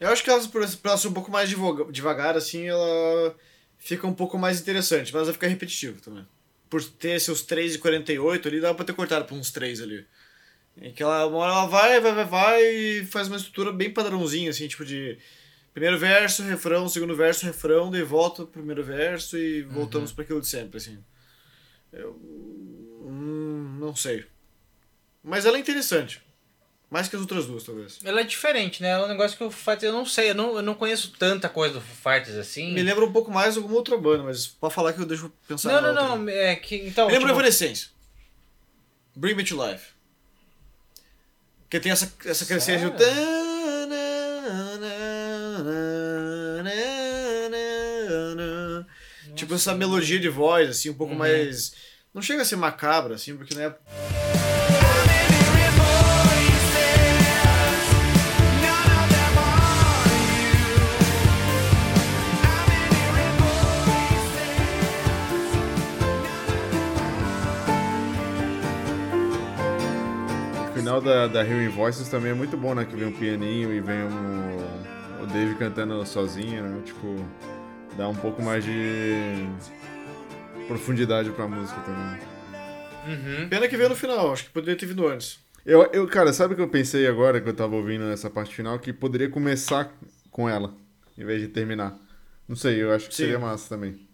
Eu acho que ela, por um pouco mais devagar, assim, ela fica um pouco mais interessante, mas vai ficar repetitivo também. Por ter seus 3,48 ali, dá pra ter cortado pra uns 3 ali. Em que ela, uma hora ela vai, vai, vai, vai e faz uma estrutura bem padrãozinha, assim, tipo de primeiro verso, refrão, segundo verso, refrão, daí volta pro primeiro verso e voltamos pra aquilo de sempre, assim. Eu. hum, não sei. Mas ela é interessante. Mais que as outras duas, talvez. Ela é diferente, né? Ela é um negócio que o Fighters, eu não sei, eu não, eu não conheço tanta coisa do Fighters assim. Me lembra um pouco mais alguma outra banda, mas pode falar que eu deixo pensar Não, não, outra. não, é que, então... Me lembra tipo, Evanescence. Bring Me to Life. Que tem essa, essa crescente. Sério? Tipo essa melodia de voz, assim, um Uhum. pouco mais. Não chega a ser macabra, assim, porque não é. Final da, da Hearing Voices também é muito bom, né? Que vem um pianinho e vem um, o Dave cantando sozinho, né? Tipo, dá um pouco mais de profundidade pra música também. Uhum. Pena que veio no final, acho que poderia ter vindo antes. Eu, eu, cara, sabe o que eu pensei agora que eu tava ouvindo essa parte final? Que poderia começar com ela, em vez de terminar. Não sei, eu acho que Sim. seria massa também.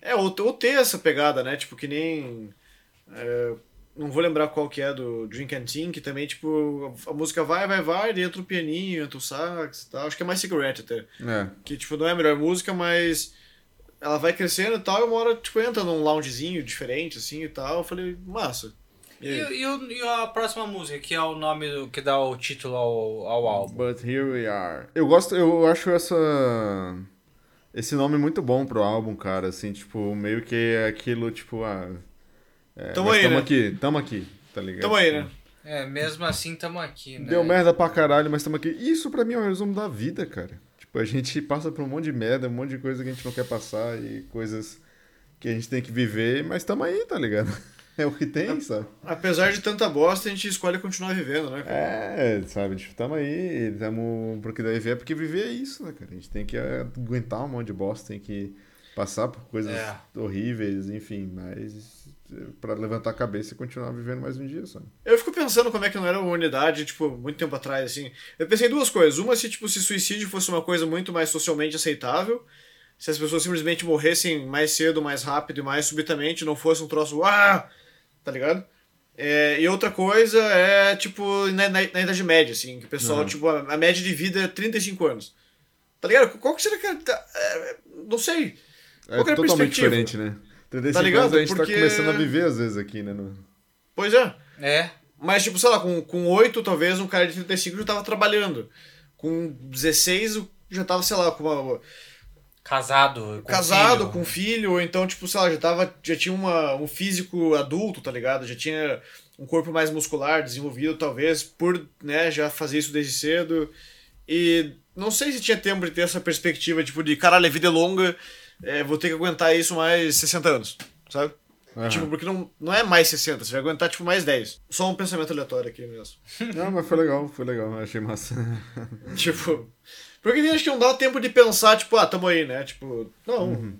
É, ou, ou ter essa pegada, né? Tipo, que nem. é, não vou lembrar qual que é do Drink and Think, que também, tipo, a música vai, vai, vai, entra o pianinho, entra o sax e tal. Acho que é mais Cigarette até. É. Que, tipo, não é a melhor música, mas ela vai crescendo e tal, e uma hora, tipo, entra num loungezinho diferente, assim, e tal. Eu falei, massa. E E, e e a próxima música, que é o nome do, que dá o título ao, ao álbum? But here we are. Eu gosto, eu acho essa. Esse nome muito bom pro álbum, cara. Assim, tipo, meio que é aquilo, tipo, ah. É, Tamo aí, tamo né? aqui, tamo aqui, tá ligado? Tamo aí, né? É, mesmo assim tamo aqui, né? Deu merda pra caralho, mas tamo aqui. Isso pra mim é um resumo da vida, cara. Tipo, a gente passa por um monte de merda, um monte de coisa que a gente não quer passar e coisas que a gente tem que viver, mas tamo aí, tá ligado? É o que tem, sabe? Apesar de tanta bosta, a gente escolhe continuar vivendo, né? cara? É, sabe? Tipo, tamo aí, tamo. Porque daí viver, porque viver é isso, né, cara? A gente tem que aguentar um monte de bosta, tem que passar por coisas É. horríveis, enfim, mas pra levantar a cabeça e continuar vivendo mais um dia, sabe? Eu fico pensando como é que não era uma unidade, tipo, muito tempo atrás, assim. Eu pensei em duas coisas. Uma, se, tipo, se suicídio fosse uma coisa muito mais socialmente aceitável, se as pessoas simplesmente morressem mais cedo, mais rápido e mais subitamente, não fosse um troço, ah! Tá ligado? É, e outra coisa é, tipo, na, na, na Idade Média, assim, que o pessoal, Uhum. tipo, a, a média de vida é 35 anos. Tá ligado? Qual que será que é? tá- é, não sei. É Qual que é a totalmente diferente, né? 35 Tá ligado? anos a gente Porque- tá começando a viver às vezes aqui, né? no- Pois é. É. Mas, tipo, sei lá, com, com 8, talvez, um cara de 35 já tava trabalhando. Com 16, o- já tava, sei lá, com uma, Casado. Com casado, filho. com filho, ou então, tipo, sei lá, já, tava, já tinha uma, um físico adulto, tá ligado? Já tinha um corpo mais muscular, desenvolvido, talvez, por, né, já fazer isso desde cedo. E não sei se tinha tempo de ter essa perspectiva, tipo, de caralho, a vida é longa, é, vou ter que aguentar isso mais 60 anos, sabe? Aham. Tipo, porque não, não é mais 60, você vai aguentar, tipo, mais 10. Só um pensamento aleatório aqui mesmo. Não, mas foi legal, foi legal, achei massa. Tipo. Porque acho que não dá tempo de pensar, tipo, ah, tamo aí, né? Tipo, não.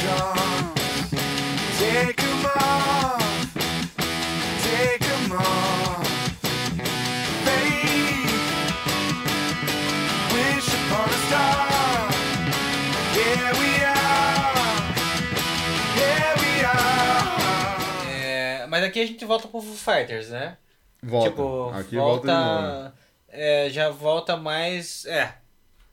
Charms. Take volta pro Foo Fighters, né? Volta. Tipo, aqui volta, volta. é, já volta mais. É.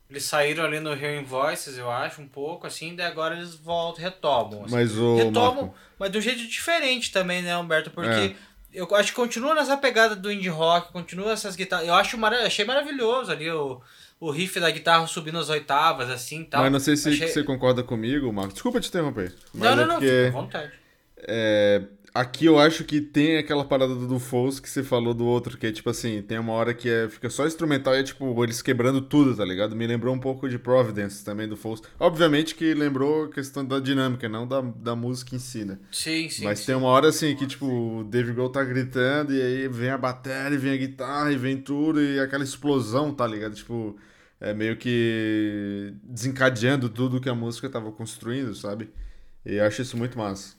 Eles saíram ali no Hearing Voices, eu acho, um pouco, assim, daí agora eles voltam, retomam. assim. Mas o. retomam, Marco, mas de um jeito diferente também, né, Humberto? Porque É. eu acho que continua nessa pegada do indie rock, continua essas guitarras. Eu acho mara- achei maravilhoso ali o, o riff da guitarra subindo as oitavas, assim e tal. mas não sei se Achei- você concorda comigo, Marco. Desculpa te interromper. Mas Não, é não, não, porque, fica à vontade. é, aqui eu acho que tem aquela parada do, Foles que você falou do outro, que é tipo assim, tem uma hora que é, fica só instrumental e é tipo, eles quebrando tudo, tá ligado? Me lembrou um pouco de Providence também do Foles. Obviamente que lembrou a questão da dinâmica, não da, da música em si, né? Sim, sim. Mas sim. tem uma hora assim que, tipo, o Dave Grohl tá gritando e aí vem a bateria, vem a guitarra e vem tudo e aquela explosão, tá ligado? Tipo, é meio que desencadeando tudo que a música tava construindo, sabe? E eu acho isso muito massa.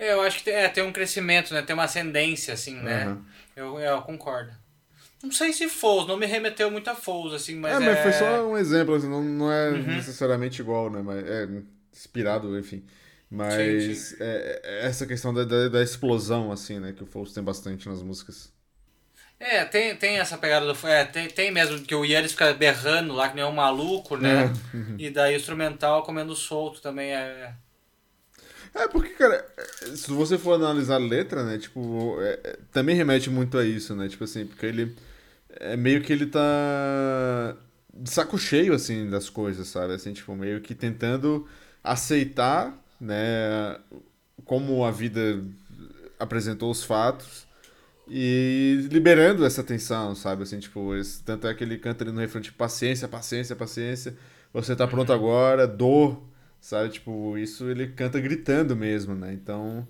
É, eu acho que tem, é, tem um crescimento, né? Tem uma ascendência, assim, né? Aham. Eu, eu concordo. Não sei se Foles, não me remeteu muito a Foles, assim, mas é, é... mas foi só um exemplo, assim, não, não é Uhum. necessariamente igual, né? Mas é inspirado, enfim. Mas Sim, sim. É, é essa questão da, da, da explosão, assim, né? Que o Foles tem bastante nas músicas. É, tem, tem essa pegada do... É, tem, tem mesmo que o Yannis fica berrando lá, que nem um maluco, né? E daí o instrumental comendo solto também é... É, porque, cara, se você for analisar a letra, né, tipo, é- é- também remete muito a isso, né, tipo assim, porque ele, é meio que ele tá de saco cheio, assim, das coisas, sabe, assim, tipo, meio que tentando aceitar, né, como a vida apresentou os fatos e liberando essa tensão, sabe, assim, tipo, esse, tanto é que ele canta ali no refrão, tipo, paciência, paciência, paciência, você tá pronto agora, dor, sabe? Tipo, isso ele canta gritando mesmo, né? Então,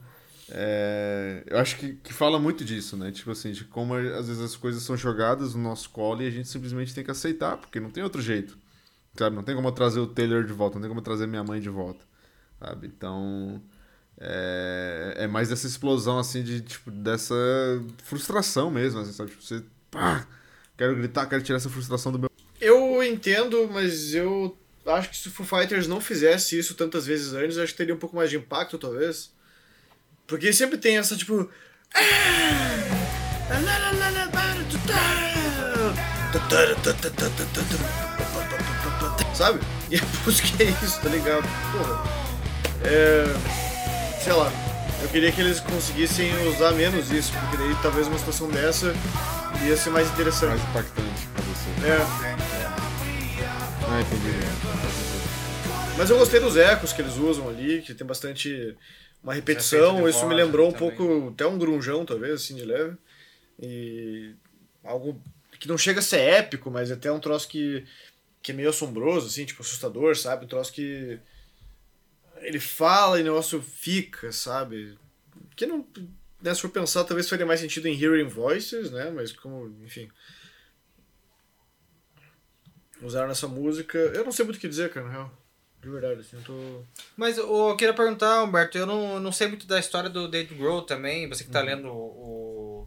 é, eu acho que, que fala muito disso, né? Tipo assim, de como às vezes as coisas são jogadas no nosso colo e a gente simplesmente tem que aceitar, porque não tem outro jeito, sabe? Não tem como trazer o Taylor de volta, não tem como trazer minha mãe de volta, sabe? Então, é, é mais dessa explosão, assim, de, tipo, dessa frustração mesmo, assim, sabe? Tipo, você, pá, quero gritar, quero tirar essa frustração do meu... Eu entendo, mas eu acho que se o Foo Fighters não fizesse isso tantas vezes antes, acho que teria um pouco mais de impacto, talvez. Porque sempre tem essa, tipo... sabe? E a música é isso, tá ligado? Porra. É. Sei lá. Eu queria que eles conseguissem usar menos isso, porque daí talvez uma situação dessa ia ser mais interessante. Mais impactante pra você. É. Ah, entendi. Mas eu gostei dos ecos que eles usam ali, que tem bastante uma repetição. Isso me lembrou um também. pouco, até um grunjão, talvez, assim, de leve. E algo que não chega a ser épico, mas é até um troço que, que é meio assombroso, assim, tipo, assustador, sabe? Um troço que ele fala e o negócio fica, sabe? Que não, né, se for pensar, talvez faria mais sentido em Hearing Voices, né? Mas como, enfim... Usaram nessa música. Eu não sei muito o que dizer, cara, na real. De verdade, assim, eu tô. Mas eu queria perguntar, Humberto, eu não, não sei muito da história do Dave Grohl também, você Uhum. que tá lendo o,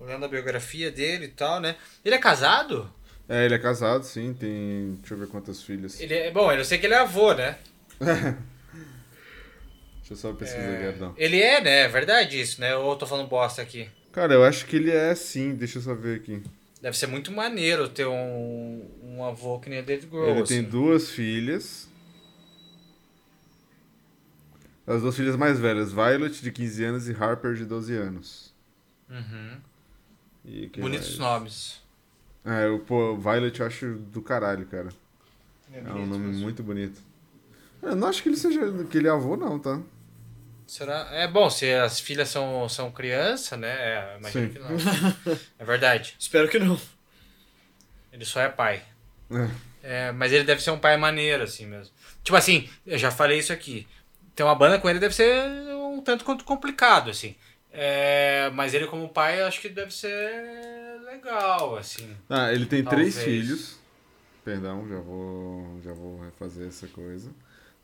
o- lendo a biografia dele e tal, né? Ele é casado? É, ele é casado, sim, tem. Deixa eu ver quantas filhas. Ele é, bom, eu sei que ele é avô, né? Deixa eu só pesquisar É, aqui, não. ele é, né? É verdade isso, né? Ou eu tô falando bosta aqui. Cara, eu acho que ele é sim, deixa eu só ver aqui. Deve ser muito maneiro ter um, um avô que nem o Dave Grohl. ele assim. tem duas filhas. As duas filhas mais velhas, Violet, de 15 anos, e Harper, de 12 anos. Uhum. E Bonitos mais? nomes. É, o pô, Violet eu acho do caralho, cara. É um bonito nome mesmo. muito bonito. Eu não acho que ele seja. que ele é avô, não, tá? Será? É bom, se as filhas são, são criança, né? É, imagino Sim. que não. É verdade. Espero que não. Ele só é pai. É. É, mas ele deve ser um pai maneiro, assim mesmo. Tipo assim, eu já falei isso aqui. Ter uma banda com ele deve ser um tanto quanto complicado, assim. É, mas ele como pai, eu acho que deve ser legal, assim. Ah, ele tem três Talvez. filhos. Perdão, já vou, já vou refazer essa coisa.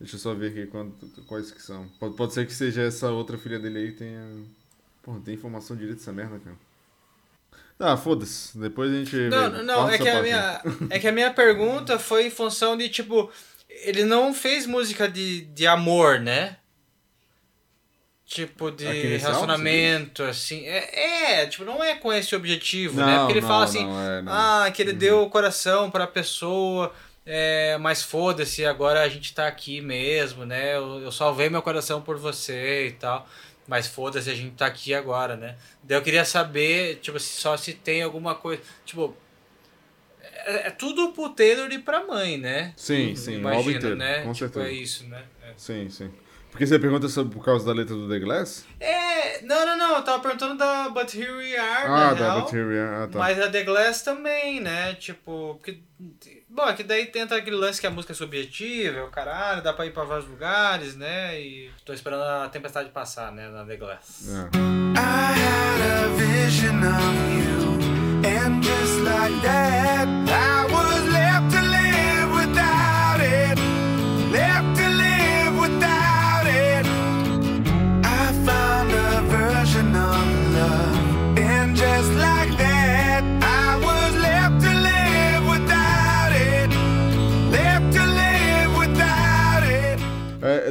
Deixa eu só ver aqui quanto, quais que são. Pode, pode ser que seja essa outra filha dele aí que tenha. Porra, tem informação direito dessa merda, cara. Ah, foda-se. Depois a gente. Não, vê. não, Corta é que, a minha, é que a minha pergunta foi em função de, tipo, ele não fez música de, de amor, né? Tipo, de álbum, relacionamento, assim. É, é, tipo, não é com esse objetivo, né? Não, Porque ele não, fala assim, não, é, não. ah, que ele deu o coração pra pessoa, é, mas foda-se, agora a gente tá aqui mesmo, né? Eu, eu salvei meu coração por você e tal. Mas foda-se, a gente tá aqui agora, né? Daí eu queria saber, tipo, se só se tem alguma coisa. Tipo, é, é tudo pro Taylor e pra mãe, né? Sim, sim, o álbum inteiro. né? Com tipo, certeza. é isso, né? É. Sim, sim. Porque você pergunta sobre por causa da letra do The Glass? É, não, não, não, eu tava perguntando da But Here We Are, Ah, da real, Bateria. Ah, tá. Mas a The Glass também, né? Tipo, porque. Bom, é que daí tenta aquele lance que a música é subjetiva, é o caralho, dá pra ir pra vários lugares, né? E tô esperando a tempestade passar, né? Na The Glass. É. I had a vision of you, and just like that, I was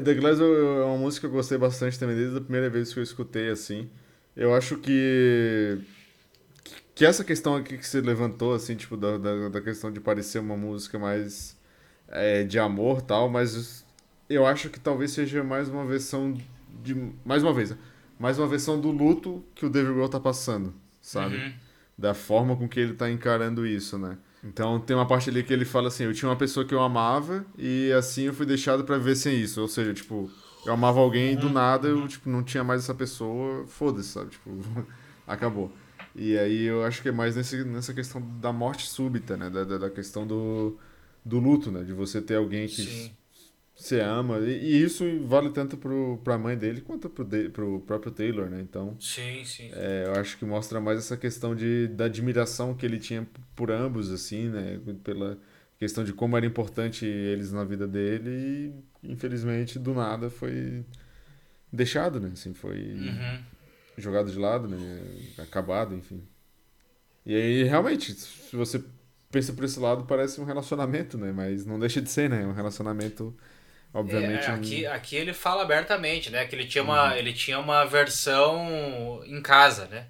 The Glass é uma música que eu gostei bastante também desde a primeira vez que eu escutei, assim. Eu acho que. Que essa questão aqui que você levantou, assim, tipo, da, da, da questão de parecer uma música mais é, de amor tal, mas eu acho que talvez seja mais uma versão de. Mais uma vez, mais uma versão do luto que o David Grohl tá passando, sabe? Uhum. da forma com que ele tá encarando isso, né? Então tem uma parte ali que ele fala assim, eu tinha uma pessoa que eu amava e assim eu fui deixado pra viver sem isso, ou seja, tipo, eu amava alguém e do nada eu tipo não tinha mais essa pessoa, foda-se, sabe? Tipo, acabou. E aí eu acho que é mais nesse, nessa questão da morte súbita, né? Da, da, da questão do, do luto, né? De você ter alguém que Sim. Você ama. E, isso vale tanto pro, pra mãe dele quanto pro, de, pro próprio Taylor, né? Então, Sim, sim. é, eu acho que mostra mais essa questão de, da admiração que ele tinha por ambos, assim, né? Pela questão de como era importante eles na vida dele e, infelizmente, do nada foi deixado, né? Assim, foi Uhum. jogado de lado, né? Acabado, enfim. E aí, realmente, se você pensa por esse lado, parece um relacionamento, né? Mas não deixa de ser, né? Um relacionamento, obviamente... É, aqui, aqui ele fala abertamente, né? Que ele tinha, uma, ele tinha uma versão em casa, né?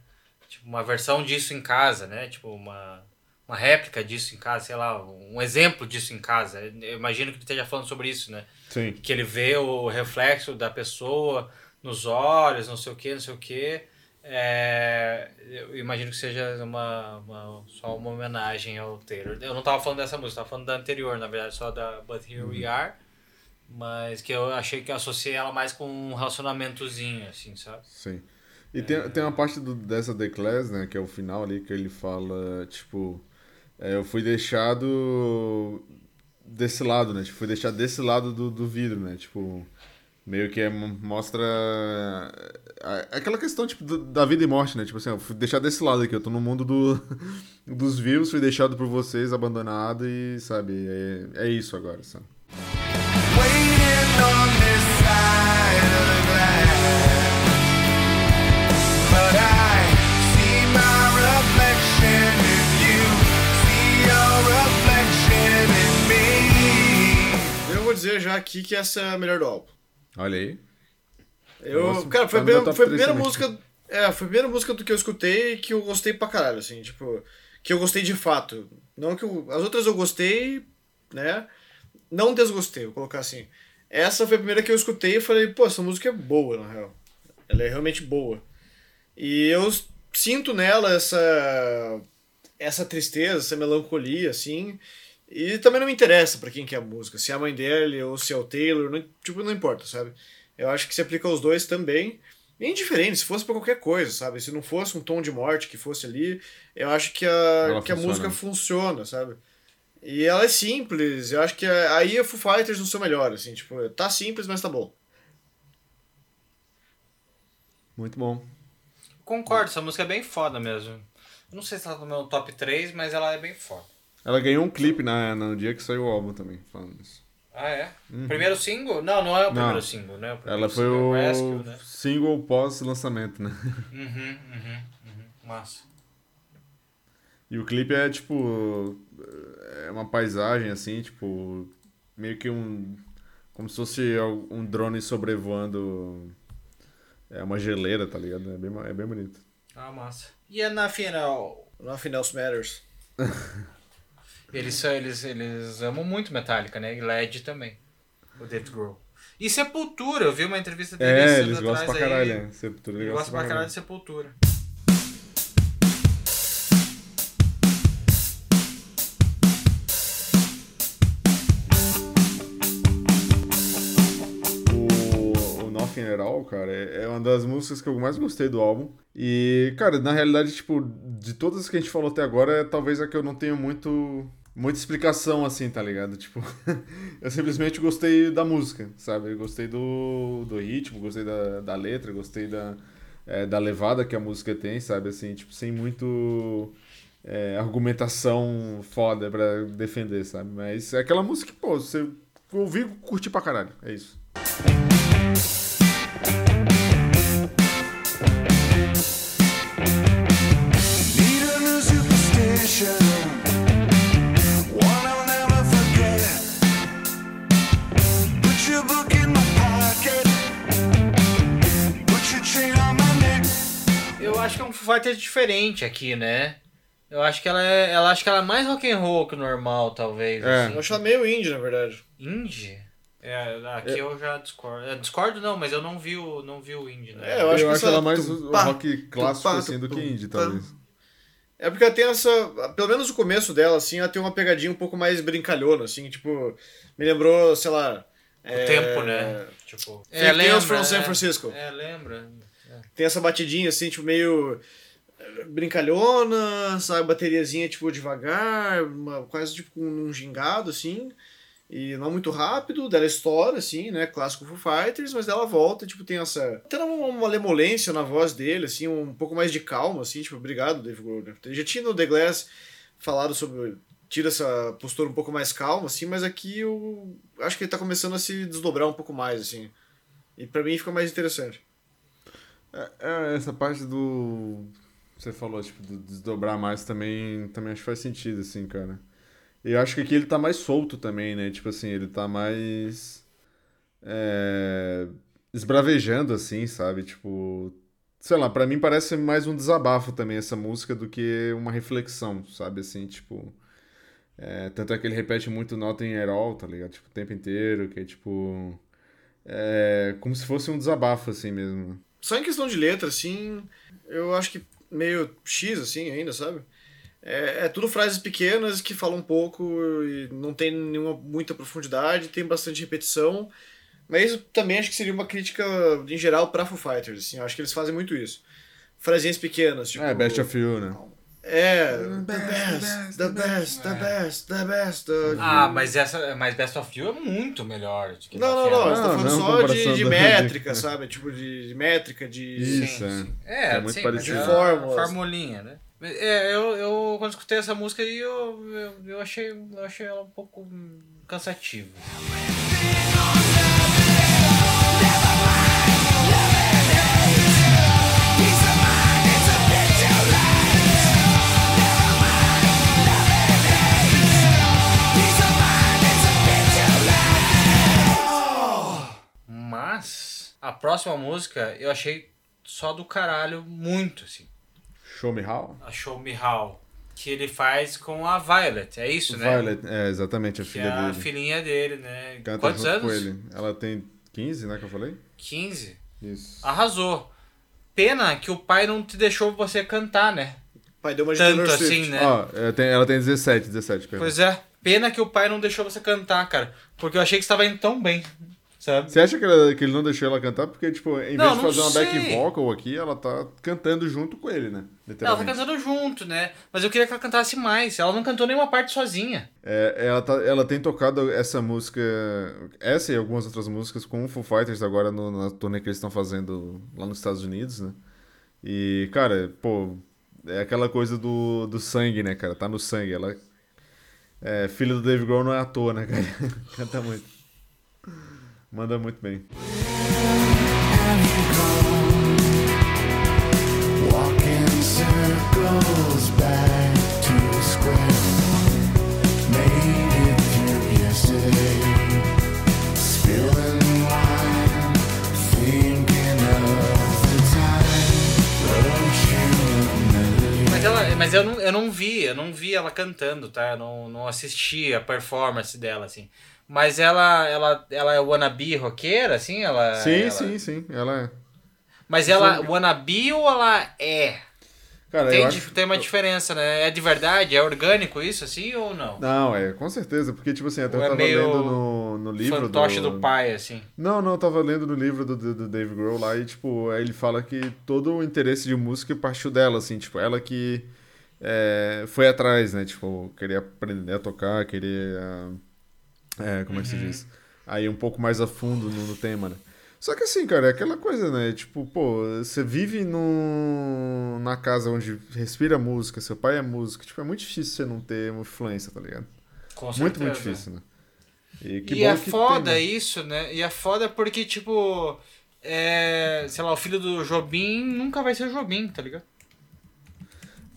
Tipo, uma versão disso em casa, né? Tipo, uma, uma réplica disso em casa, sei lá, um exemplo disso em casa. Eu imagino que ele esteja falando sobre isso, né? Sim. Que ele vê o reflexo da pessoa nos olhos, não sei o que, não sei o que. É, eu imagino que seja uma, uma- só uma homenagem ao Taylor. Eu não tava falando dessa música, tava falando da anterior, na verdade, só da But Here We Are. Mas que eu achei que eu associei ela mais com um relacionamentozinho, assim, sabe? Sim. E tem, tem uma parte do, dessa The Class, né, que é o final ali, que ele fala, tipo, é, eu fui deixado desse lado, né, tipo, fui deixado desse lado do, do vidro, né, tipo, meio que é, mostra a- aquela questão, tipo, da vida e morte, né, tipo assim, eu fui deixado desse lado aqui, eu tô no mundo do, dos vivos, fui deixado por vocês, abandonado e, sabe, é, é isso agora, sabe. Dizer já aqui que essa é a melhor do álbum. Olha aí. Eu, Nossa, cara, foi a tá top foi a primeira também. música. É, foi a primeira música do que eu escutei que eu gostei pra caralho, assim, tipo. Que eu gostei de fato. Não que eu, As outras eu gostei, né? Não desgostei, vou colocar assim. Essa foi a primeira que eu escutei e falei, pô, essa música é boa, na real. Ela é realmente boa. E eu sinto nela essa. essa tristeza, essa melancolia, assim. E também não me interessa pra quem que é a música, se é a mãe dele ou se é o Taylor, não, tipo, não importa, sabe? Eu acho que se aplica aos dois também. É indiferente, se fosse pra qualquer coisa, sabe? Se não fosse um tom de morte que fosse ali, eu acho que a, Ela que a música funciona, sabe? E ela é simples, eu acho que a- aí é Foo Fighters no seu melhor, assim, tipo, tá simples, mas tá bom. Muito bom. Concordo, essa música é bem foda mesmo. Eu não sei se ela tá no meu top 3, mas ela é bem foda. Ela ganhou um clipe na, no dia que saiu o álbum também, falando isso. Ah, é? Primeiro single? Não, não é o primeiro Não. single, né? O primeiro Ela foi single é o Rescue, né? single pós-lançamento, né? Uhum, uhum, uhum. Massa. E o clipe é tipo. É uma paisagem assim, tipo. Meio que um. Como se fosse um drone sobrevoando. É uma geleira, tá ligado? É bem, é bem bonito. Ah, massa. E é na final? Nothing else matters. Eles, são- eles, eles amam muito Metallica, né? E LED também. O Dave Grohl. E Sepultura, eu vi uma entrevista dele É, eles gostam pra atrás caralho, aí. né? Sepultura Ele gosta gosta pra caralho de Sepultura. Cara, é é uma das músicas que eu mais gostei do álbum. E, cara, na realidade, tipo, de todas as que a gente falou até agora, é talvez a que eu não tenho muito. Muita explicação, assim, tá ligado? Tipo, eu simplesmente gostei da música, sabe? Eu gostei do, do ritmo, gostei da, da letra, gostei da, é, da levada que a música tem, sabe? Assim, tipo, sem muito é, argumentação foda pra defender, sabe? Mas é aquela música que, pô, você ouvir curtir pra caralho. É isso. É Foo Fighters diferente aqui, né? Eu acho que ela é, ela acho que ela é mais rock and roll que o normal, talvez. É. assim. Eu acho ela meio indie, na verdade. Indie? É, aqui eu já discordo. É, discordo não, mas eu não vi o, não vi o indie, né? É, eu acho eu que acho ela mais tum, o pá, rock clássico assim do que indie, talvez. É porque ela tem essa. Pelo menos o começo dela, assim, ela tem uma pegadinha um pouco mais brincalhona, assim, tipo. Me lembrou, sei lá. O é, tempo, né? Tipo. Fake Tales from San Francisco. É, lembra. Tem essa batidinha, assim, tipo, meio. eh, Brincalhona, sabe? Bateriazinha, tipo, devagar, uma, quase tipo com um gingado, assim. E não muito rápido, dela estoura, assim, né? Clássico Foo Fighters, mas dela volta, tipo, tem essa. Tem uma, uma lemolência na voz dele, assim, um pouco mais de calma, assim, tipo, obrigado, Dave Grohl. né? Já tinha no The Glass falado sobre. Tira essa postura um pouco mais calma, assim, mas aqui eu acho que ele tá começando a se desdobrar um pouco mais, assim. E pra mim fica mais interessante. É, é, essa parte do. Você falou, tipo, do desdobrar mais também, também acho que faz sentido, assim, cara. E eu acho que aqui ele tá mais solto também, né? Tipo assim, ele tá mais. É, esbravejando, assim, sabe? Tipo. sei lá, pra mim parece mais um desabafo também essa música do que uma reflexão, sabe? Assim, tipo. é, tanto é que ele repete muito Nothing at all, tá ligado? Tipo, o tempo inteiro, que é tipo. É como se fosse um desabafo, assim mesmo. Só em questão de letra, assim, eu acho que meio X, assim, ainda, sabe? É, é tudo frases pequenas que falam um pouco e não tem nenhuma muita profundidade, tem bastante repetição. Mas isso também acho que seria uma crítica, em geral, pra Foo Fighters, assim. Eu acho que eles fazem muito isso. Frasinhas pequenas, tipo... É, Best of You, né? É, the best, the best, the best, the best. Ah, mas essa. Mas Best of You é muito melhor. do que Não, não, não, você tá falando não, só de, de da- métrica, sabe? Tipo, de, de métrica, de... Isso, é. sim. É, É muito sim, parecido. é De fórmulas. Formulinha, né? É, eu, eu quando escutei essa música aí, eu, eu, eu achei, eu achei ela um pouco cansativa. Mas a próxima música eu achei só do caralho muito, assim. Show Me How? A Show Me How. Que ele faz com a Violet, é isso, né? Violet, é exatamente a Que filha é a dele. filhinha dele, né? Canta Quantos junto anos? com ele. Ela tem 15, né, que eu falei? 15. Isso. Arrasou. Pena que o pai não te deixou você cantar, né? O pai deu uma de Tanto assim, né? Ó, ela tem, ela tem 17, 17, perdão. Pois é. Pena que o pai não deixou você cantar, cara. Porque eu achei que você tava indo tão bem, sabe? Você acha que, ela- que ele não deixou ela cantar? Porque, tipo, em Não, vez de fazer uma sei. back vocal aqui, ela tá cantando junto com ele, né? Ela tá cantando junto, né? Mas eu queria que ela cantasse mais. Ela não cantou nenhuma parte sozinha. É, ela, tá, ela tem tocado essa música, essa e algumas outras músicas com o Foo Fighters agora no, na turnê que eles estão fazendo lá nos Estados Unidos, né? E, cara, pô, é aquela coisa do, do sangue, né, cara? Tá no sangue. Ela é filha do Dave Grohl não é à toa, né, cara? Canta muito. Manda muito bem. Mas, ela, mas eu, não, eu não vi, eu não vi ela cantando, tá? Eu não, não assisti a performance dela, assim. Mas ela, ela, ela é wannabe roqueira, assim? Ela, Sim, ela- sim, sim. Ela é. Mas ela wannabe ou ela é? Cara, Tem, acho... tem uma diferença, né? É de verdade? É orgânico isso, assim, ou não? Não, é, com certeza. Porque, tipo assim, até Ou eu é tava meio lendo no, no livro Fantoche do... pai, assim. Não, não, eu tava lendo no livro do, do, do Dave Grohl lá e, tipo, ele fala que todo o interesse de música partiu dela, assim, tipo, ela que é, foi atrás, né, tipo, queria aprender a tocar, queria, é, como é que se diz, aí um pouco mais a fundo no, no tema, né. Só que assim, cara, é aquela coisa, né, tipo, pô, você vive num, na casa onde respira música, seu pai é músico, tipo, é muito difícil você não ter uma influência, tá ligado? Com Muito, muito certeza. difícil, né. E, que e é foda tem, né? isso, né? E é foda porque, tipo, é, sei lá, o filho do Jobim nunca vai ser Jobim, tá ligado?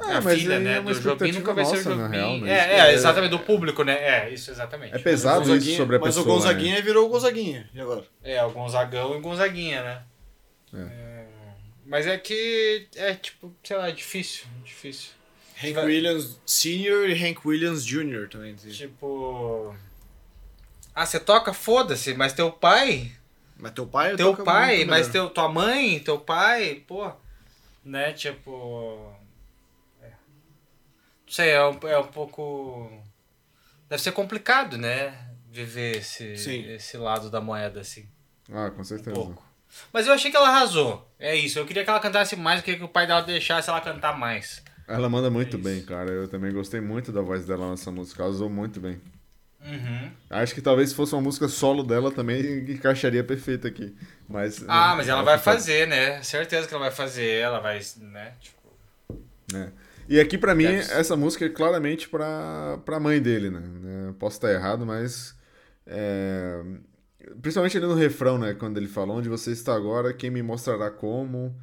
É, a mas filha, né, é uma do Jobim nunca vai ser nossa, na Jobim. real, né? é, é, é- exatamente, do público, né? É, isso, exatamente. É pesado isso sobre a mas pessoa. o Gonzaguinha virou o Gonzaguinha. E agora? É, o Gonzagão e o Gonzaguinha, né? É. É, Mas é que é, tipo, sei lá, é difícil, difícil. Hank Vai- Williams Sr. e Hank Williams Jr. também. assim. Tipo. Ah, você toca? Foda-se, mas teu pai. Mas teu pai Teu pai, mas teu, tua mãe, teu pai, pô. Né, tipo. É. Não sei, é um, é um pouco. Deve ser complicado, né? Viver esse, Sim. esse lado da moeda, assim. Ah, com Um certeza. pouco. Mas eu achei que ela arrasou. É isso. Eu queria que ela cantasse mais, eu queria que o pai dela deixasse ela cantar mais. Ela manda muito É bem, cara. Eu também gostei muito da voz dela nessa música. Ela usou muito bem. Uhum. Acho que talvez se fosse uma música solo dela também encaixaria perfeito aqui. Mas, Ah, né, mas ela vai fica- fazer, né? Certeza que ela vai fazer. Ela vai, né? Tipo. né. E aqui pra mim, Deve essa música é claramente pra, pra mãe dele, né? né? Posso estar errado, mas. é, Principalmente ali no refrão, né? Quando ele fala onde você está agora, quem me mostrará como.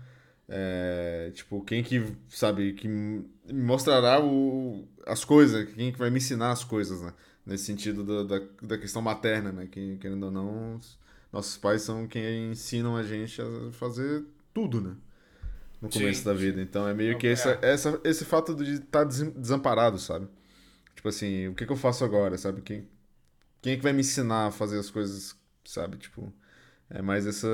É, Tipo, quem que, sabe, que me mostrará o... as coisas, quem que vai me ensinar as coisas, né? Nesse sentido da, da, da questão materna, né? Que, querendo ou não, os- nossos pais são quem ensinam a gente a fazer tudo, né? No começo Sim, da vida. Então é meio que É. essa, essa, esse fato de estar desamparado, sabe? Tipo assim, o que, que eu faço agora, sabe? Quem, quem é que vai me ensinar a fazer as coisas, sabe? Tipo, é mais essa,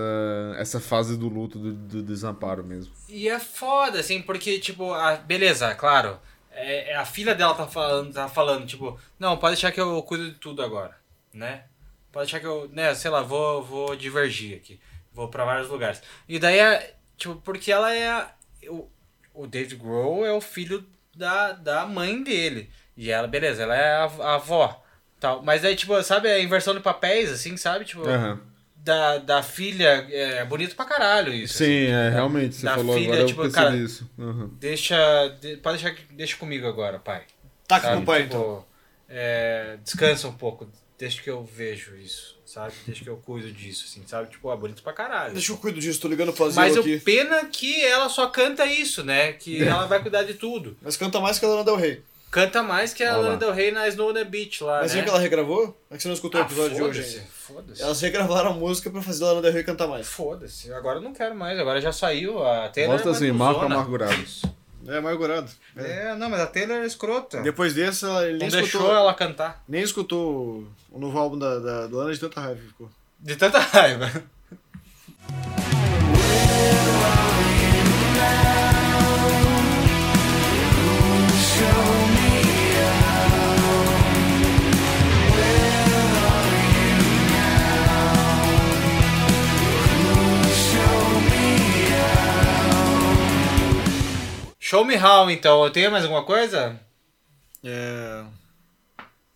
essa fase do luto, do, do desamparo mesmo. E é foda, assim, porque, tipo, a, beleza, claro. É, é a filha dela tá falando, tá falando, tipo, não, pode deixar que eu cuido de tudo agora, né? Pode deixar que eu, né, sei lá, vou, vou divergir aqui. Vou pra vários lugares. E daí é, tipo, porque ela é. a- O, o David Grohl é o filho da, da mãe dele. E ela, beleza, ela é a, a avó. Tal. Mas aí, tipo, sabe, a inversão de papéis, assim, sabe? Tipo, Aham. da, da filha, é bonito pra caralho isso. assim. Sim, é, realmente, você Da falou filha, agora, tipo, eu cara, isso. Aham. Deixa. de- pode deixar que. Deixa comigo agora, pai. Taca Sabe? com o pai, Tipo, então. é, descansa um pouco. Deixa que eu vejo isso, sabe? Deixa que eu cuido disso, assim, sabe? Tipo, é bonito pra caralho. Deixa eu cuido disso, tô ligando pro Mas asilo o aqui. pena que ela só canta isso, né? Que ela vai cuidar de tudo. Mas canta mais que a Lana Del Rey. Canta mais que a. Lana Del Rey na Snow on the Beach lá, Mas né? viu que ela regravou? É que você não escutou o Ah, episódio de hoje foda-se, ainda. Foda-se. Elas regravaram a música pra fazer a Lana Del Rey cantar mais. Foda-se. Agora eu não quero mais. Agora já saiu a Taylor. Mostra assim, cuzona. Amargurados. É, amargurado. É. É, não, mas a Taylor é escrota. Depois desse, ela ele nem não escutou, deixou ela cantar. nem escutou o novo álbum da, da, da Lana de tanta raiva que ficou. De tanta raiva. Show me how, então. Tem mais alguma coisa? É...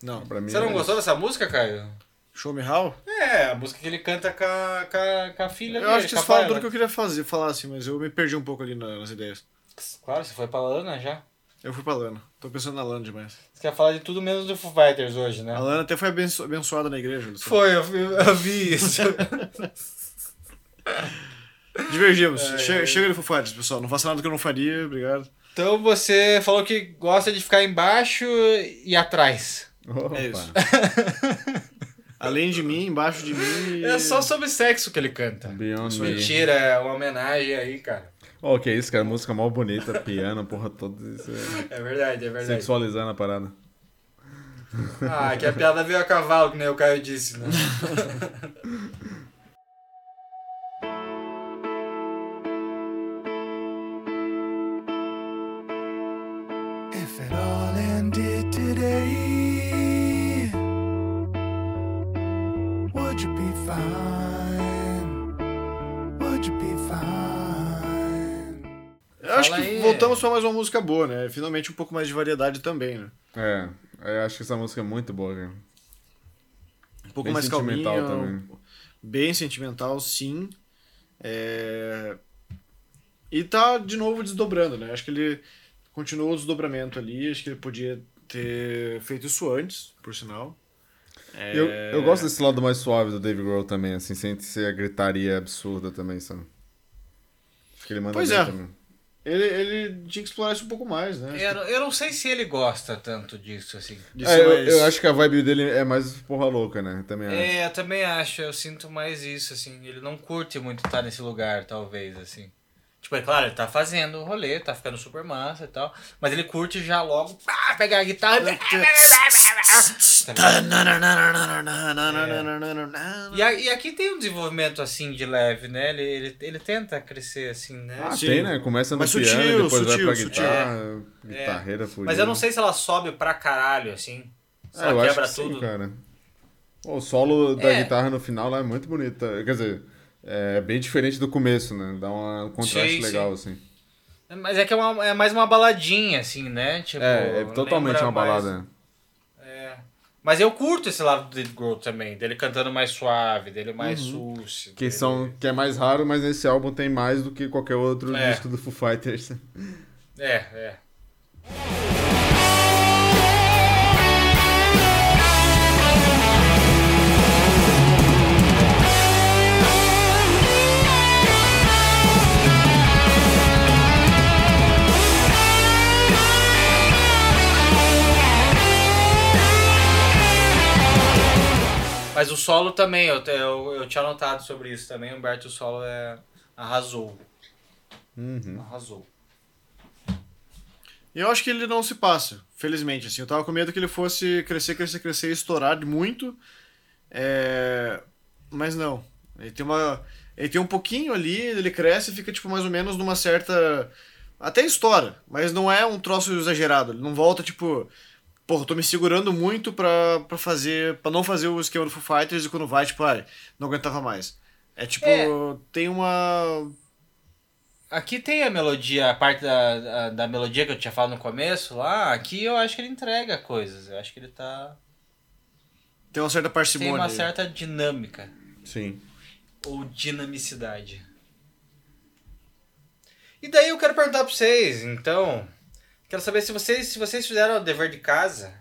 Não. Pra mim Você não é gostou dessa música, Caio? Show Me How? É, a música que ele canta com a, com a, com a filha Eu dele. acho que vocês falam tudo que eu queria fazer, falar assim, mas eu me perdi um pouco ali na- nas ideias. Claro, você foi pra Lana já. Eu fui pra Lana. Tô pensando na Lana demais. Você quer falar de tudo menos do Foo Fighters hoje, né? A Lana até foi abenço- abençoada na igreja. Luciano. Foi, eu, eu vi isso. Divergimos. É, chega, é. chega de Fighters, pessoal. Não faça nada que eu não faria, obrigado. então você falou que gosta de ficar embaixo e atrás. Opa. É isso. Além de mim, embaixo de mim. É só sobre sexo que ele canta. Beyond Me. Mentira, é uma homenagem aí, cara. Ó, que isso, cara. Música mal bonita, piano, porra toda. Isso é... É verdade, é verdade. Sexualizando a parada. Ah, que a piada veio a cavalo, que nem o Caio disse, né? voltamos pra mais uma música boa, né? Finalmente um pouco mais de variedade também, né? É, eu acho que essa música é muito boa, cara. Um pouco Bem mais sentimental calminha. também. Bem sentimental, sim. É... E tá de novo desdobrando, né? Acho que ele continuou o desdobramento ali. Acho que ele podia ter feito isso antes, por sinal. É... Eu, eu gosto desse lado mais suave do Dave Grohl também, assim, sem ser a gritaria absurda também, sabe? Acho que ele manda Pois é. também. Ele, ele tinha que explorar isso um pouco mais, né? Eu, eu não sei se ele gosta tanto disso, assim. De É, eu, mais- eu acho que a vibe dele é mais porra louca, né? Também acho. É, eu também acho, eu sinto mais isso, assim. Ele não curte muito estar nesse lugar, talvez, assim. Tipo, é claro, ele tá fazendo o rolê, tá ficando super massa e tal. Mas ele curte já logo pá, pegar a guitarra. e- Tá ligado? E, a- e aqui tem um desenvolvimento assim de leve, né? Ele, ele, ele tenta crescer assim, né? Ah, Sim. tem, né? Começa no Mas piano, sutil, depois vai sutil, pra sutil. guitarra, guitarreira fudida. Mas eu não sei se ela sobe pra caralho, assim. Se É, eu ela acho quebra que tudo. sim, cara. O solo da É. guitarra no final lá é muito bonito. Quer dizer, é bem diferente do começo, né? Dá um contraste Sim, legal, assim. Mas é que é, uma- é mais uma baladinha, assim, né? Tipo, É, é totalmente uma mais- balada. É. Mas eu curto esse lado do Dave Grohl também, dele cantando mais suave, dele mais sucio. Que, dele- são, que é mais raro, mas nesse álbum tem mais do que qualquer outro É. disco do Foo Fighters. É, é. Mas o solo também, eu, eu, eu tinha notado sobre isso também, Humberto o solo é, arrasou. Uhum. Arrasou. Eu acho que ele não se passa, felizmente. Assim, eu tava com medo que ele fosse crescer, crescer, crescer e estourar muito. É... Mas não. Ele tem uma. Ele tem um pouquinho ali, ele cresce e fica, tipo, mais ou menos numa certa. Até estoura, mas não é um troço exagerado. Ele não volta, tipo. Porra, eu tô me segurando muito pra, pra fazer. pra não fazer o esquema do Foo Fighters e quando vai, tipo, ai, não aguentava mais. É tipo, É. tem uma. Aqui tem a melodia, a parte da, da, da melodia que eu tinha falado no começo lá. Aqui eu acho que ele entrega coisas. Eu acho que ele tá. Tem uma certa Tem parcimônia. uma aí. certa dinâmica. Sim. Ou dinamicidade. E daí eu quero perguntar pra vocês, então. Quero saber se vocês, se vocês fizeram o dever de casa.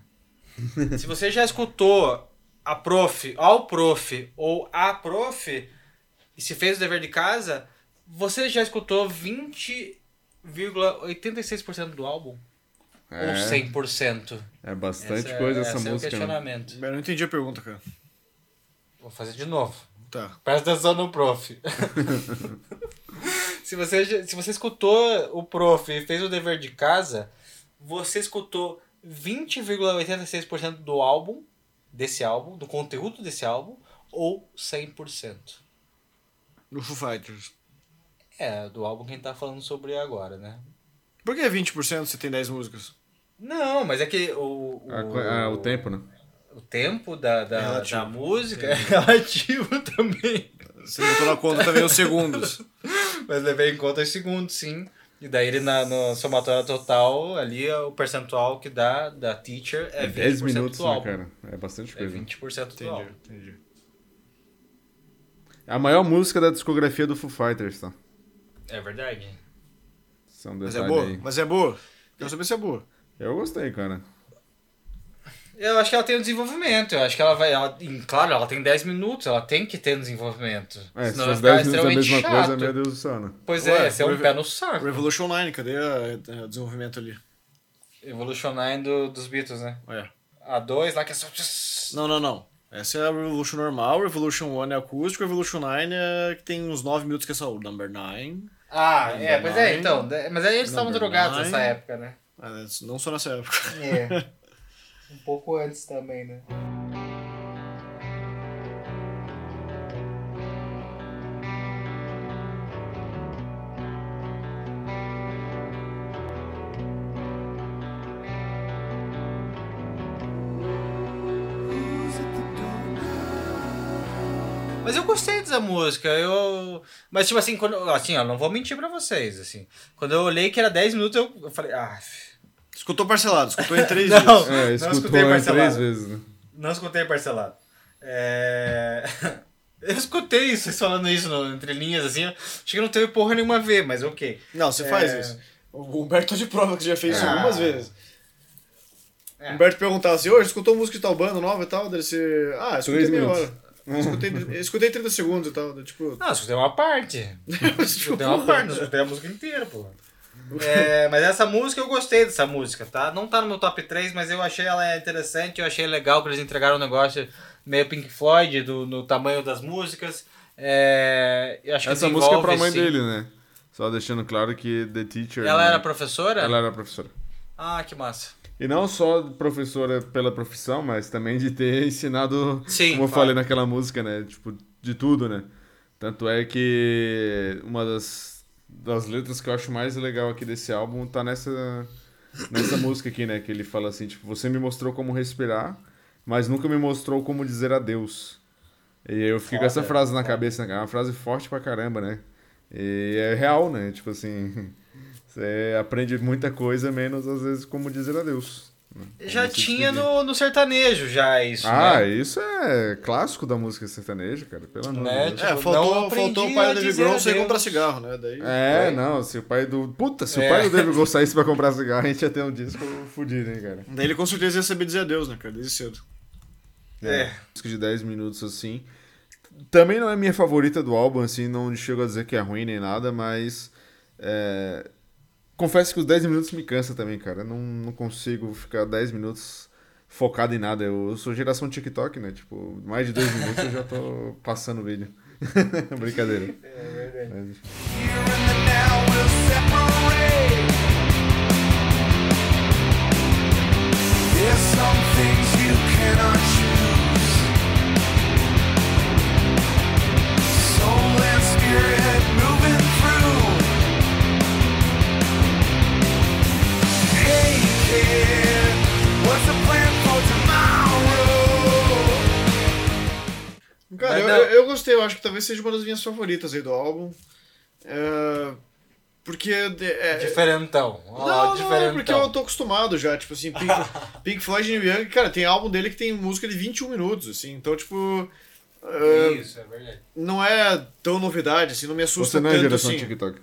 se você já escutou a prof, ao prof ou a prof e se fez o dever de casa, você já escutou 20,86% do álbum? Ou É, 100%? é bastante Essa- coisa essa esse é o música. né? questionamento. Eu não entendi a pergunta, cara. Vou fazer de novo. Tá. Presta atenção no prof. se, você, se você escutou o prof e fez o dever de casa, você escutou 20,86% do álbum, desse álbum, do conteúdo desse álbum, ou 100%. No Foo Fighters. É, do álbum que a gente tá falando sobre agora, né? Por que 20% se tem 10 músicas? Não, mas é que o. O, A co- ah, o tempo, né? o tempo da, da, relativo. da música é relativo também. Você botou na conta também os segundos. Mas levei em conta os segundos, sim. E daí ele na no somatória total, ali o percentual que dá da teacher é 20% 10 minutos, do né, álbum. cara? É bastante É coisa. 20% do álbum. entendi. É a maior música da discografia do Foo Fighters, tá? É verdade. São Mas é boa? aí. Mas é boa? Quero saber se é boa. Eu gostei, cara. Eu acho que ela tem um desenvolvimento. Eu acho que ela vai. Ela, em- claro, ela tem 10 minutos, ela tem que ter um desenvolvimento. É, se Senão os ficar 10 minutos é a extremamente mesma chato. coisa, meu Deus do céu, né? Pois Ué, é, esse é um pé no saco. Revolution 9, cadê o desenvolvimento ali? Evolution 9 do, dos Beatles, né? É. A 2 lá que é só. Não, não, não. Essa é a Revolution normal, Revolution 1 é acústico, Revolution 9 é que tem uns 9 minutos que é só o Number 9. Ah, é, pois é, Nine. então. de- Mas aí eles estavam Number drogados nine. nessa época, né? Ah, Não só nessa época. É. um pouco antes também, né? Mas eu gostei dessa música, eu... Mas, tipo assim, quando... assim, ó, não vou mentir pra vocês, assim. Quando eu olhei que era 10 minutos, eu, eu falei, ah... Escutou parcelado, escutou em 3 Não. vezes. É, Não escutou escutei em parcelado. três vezes, né? Não escutei parcelado. É... Eu escutei vocês falando isso no, entre linhas, assim. Acho que não teve porra nenhuma a ver, mas ok. Não, você É. faz isso. O Humberto de prova que já fez isso Ah. algumas vezes. É. O Humberto perguntava assim, ô, escutou música de tal banda nova e tal? Deve ser. Ah, escutei Três meia hora. Escutei, escutei 30 segundos e tal. Tipo, Não, escutei uma parte. Escutei uma parte, não escutei a música inteira, pô. É, mas essa música eu gostei dessa música, tá? Não tá no meu top 3, mas eu achei ela interessante, eu achei legal que eles entregaram um negócio meio Pink Floyd do, no tamanho das músicas. É, Essa música é pra mãe sim. dele, né? Só deixando claro que The Teacher. Ela né? era professora? Ela era professora. Ah, que massa. E não só professora pela profissão, mas também de ter ensinado, Sim, como eu falei naquela música, né? Tipo, de tudo, né? Tanto é que uma das, das letras que eu acho mais legal aqui desse álbum tá nessa, nessa música aqui, né? Que ele fala assim, tipo, você me mostrou como respirar, mas nunca me mostrou como dizer adeus. E eu fiquei com essa frase na cabeça, né? É uma frase forte pra caramba, né? E é real, né? Tipo assim, você aprende muita coisa, menos às vezes como dizer adeus. Né? Já tinha no, no sertanejo já isso, Ah, né? isso é clássico da música sertaneja, cara. Pelo amor Né? de Deus. É, Tipo, faltou, faltou o pai do David Grohl sair comprar cigarro, né? Daí, É, Oi? não, se o pai do. Puta, se É. o pai do David Grohl saísse pra comprar cigarro, a gente ia ter um disco fudido, hein, cara. daí ele com certeza ia saber dizer adeus, né, cara? Desde cedo. É. Disco de 10 minutos assim. Também não é minha favorita do álbum, assim, não chego a dizer que é ruim nem nada, mas. é, Confesso que os 10 minutos me cansa também, cara. Eu Não, não consigo ficar 10 minutos focado em nada. Eu sou geração TikTok, né? Tipo, mais de 2 minutos eu já tô passando o vídeo. Brincadeira. É verdade. Mas. There's some things you cannot choose. Soul and spirit Cara, eu, não- eu, eu gostei, eu acho que talvez seja uma das minhas favoritas aí do álbum. É, porque. É, Diferentão. Ó, Não, não, é diferentão. porque eu tô acostumado já, tipo assim, Pink, Pink Floyd e Neil Young, cara, tem álbum dele que tem música de 21 minutos, assim, então, tipo, é, Isso, é verdade. não é tão novidade, assim, não me assusta Você não é tanto geração assim. TikTok.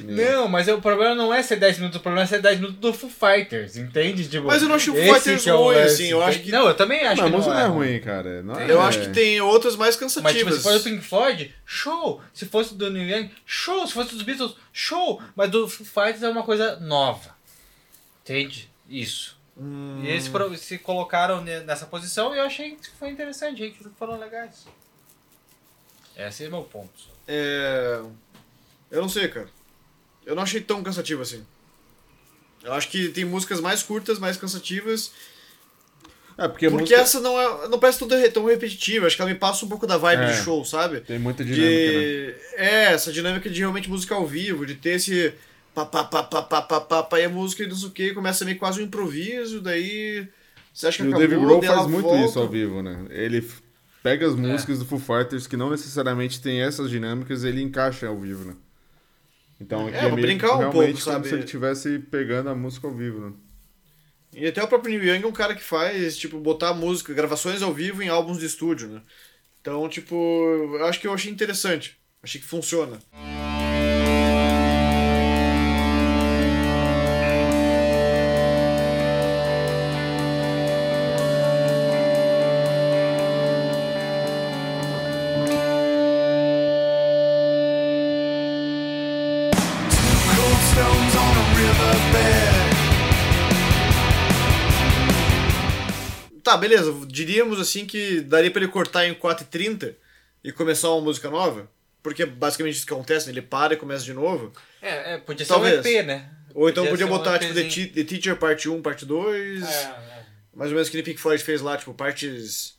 Não, mas o problema não é ser 10 minutos, o problema é ser 10 minutos do Foo Fighters, entende? Tipo, Mas eu não acho o Foo Fighters que é o ruim, assim, eu acho que- Não, eu também acho Não, a que música não é ruim. ruim, cara. Não Eu é- acho que tem outras mais Mas cansativas. tipo, se fosse do Pink Floyd, show. Se fosse do Neil Young, show. Se fosse dos Beatles, show. Mas do Foo Fighters é uma coisa nova. Entende? Isso. Hum. E eles pro- se colocaram ne- nessa posição e eu achei que foi interessante, que foram legais. Esse é meu ponto. É... Eu não sei, cara. Eu não achei tão cansativo assim. Eu acho que tem músicas mais curtas, mais cansativas. É, porque porque música essa não, é, não parece tão, tão repetitiva. Acho que ela me passa um pouco da vibe É. de show, sabe? tem muita dinâmica, né? De... É, essa dinâmica de realmente música ao vivo, de ter esse. Pá, pá, pá, pá, pá, pá, pá, pá, e a música e não sei o que, começa meio quase um improviso, daí. Você acha que E o acabou, Dave Grohl faz muito volta. isso ao vivo, né? Ele pega as músicas do Foo Fighters que não necessariamente tem essas dinâmicas, ele encaixa ao vivo, né? Então É, é, pra meio brincar um realmente pouco, como sabe? se ele estivesse pegando a música ao vivo, né? E até o próprio Neil Young é um cara que faz, tipo, botar música, gravações ao vivo em álbuns de estúdio, né? Então, tipo, eu acho que eu achei interessante. Achei que funciona. Tá, beleza. Diríamos assim que daria pra ele cortar em 4h30 e começar uma música nova. Porque basicamente isso que acontece, né? Ele para e começa de novo. É, é podia ser Talvez. um EP, né? Ou então podia ser um botar, tipo, The, EPzinho. The Teacher parte 1, parte 2. É, é. Mais ou menos que o Pink Floyd fez lá, tipo, partes.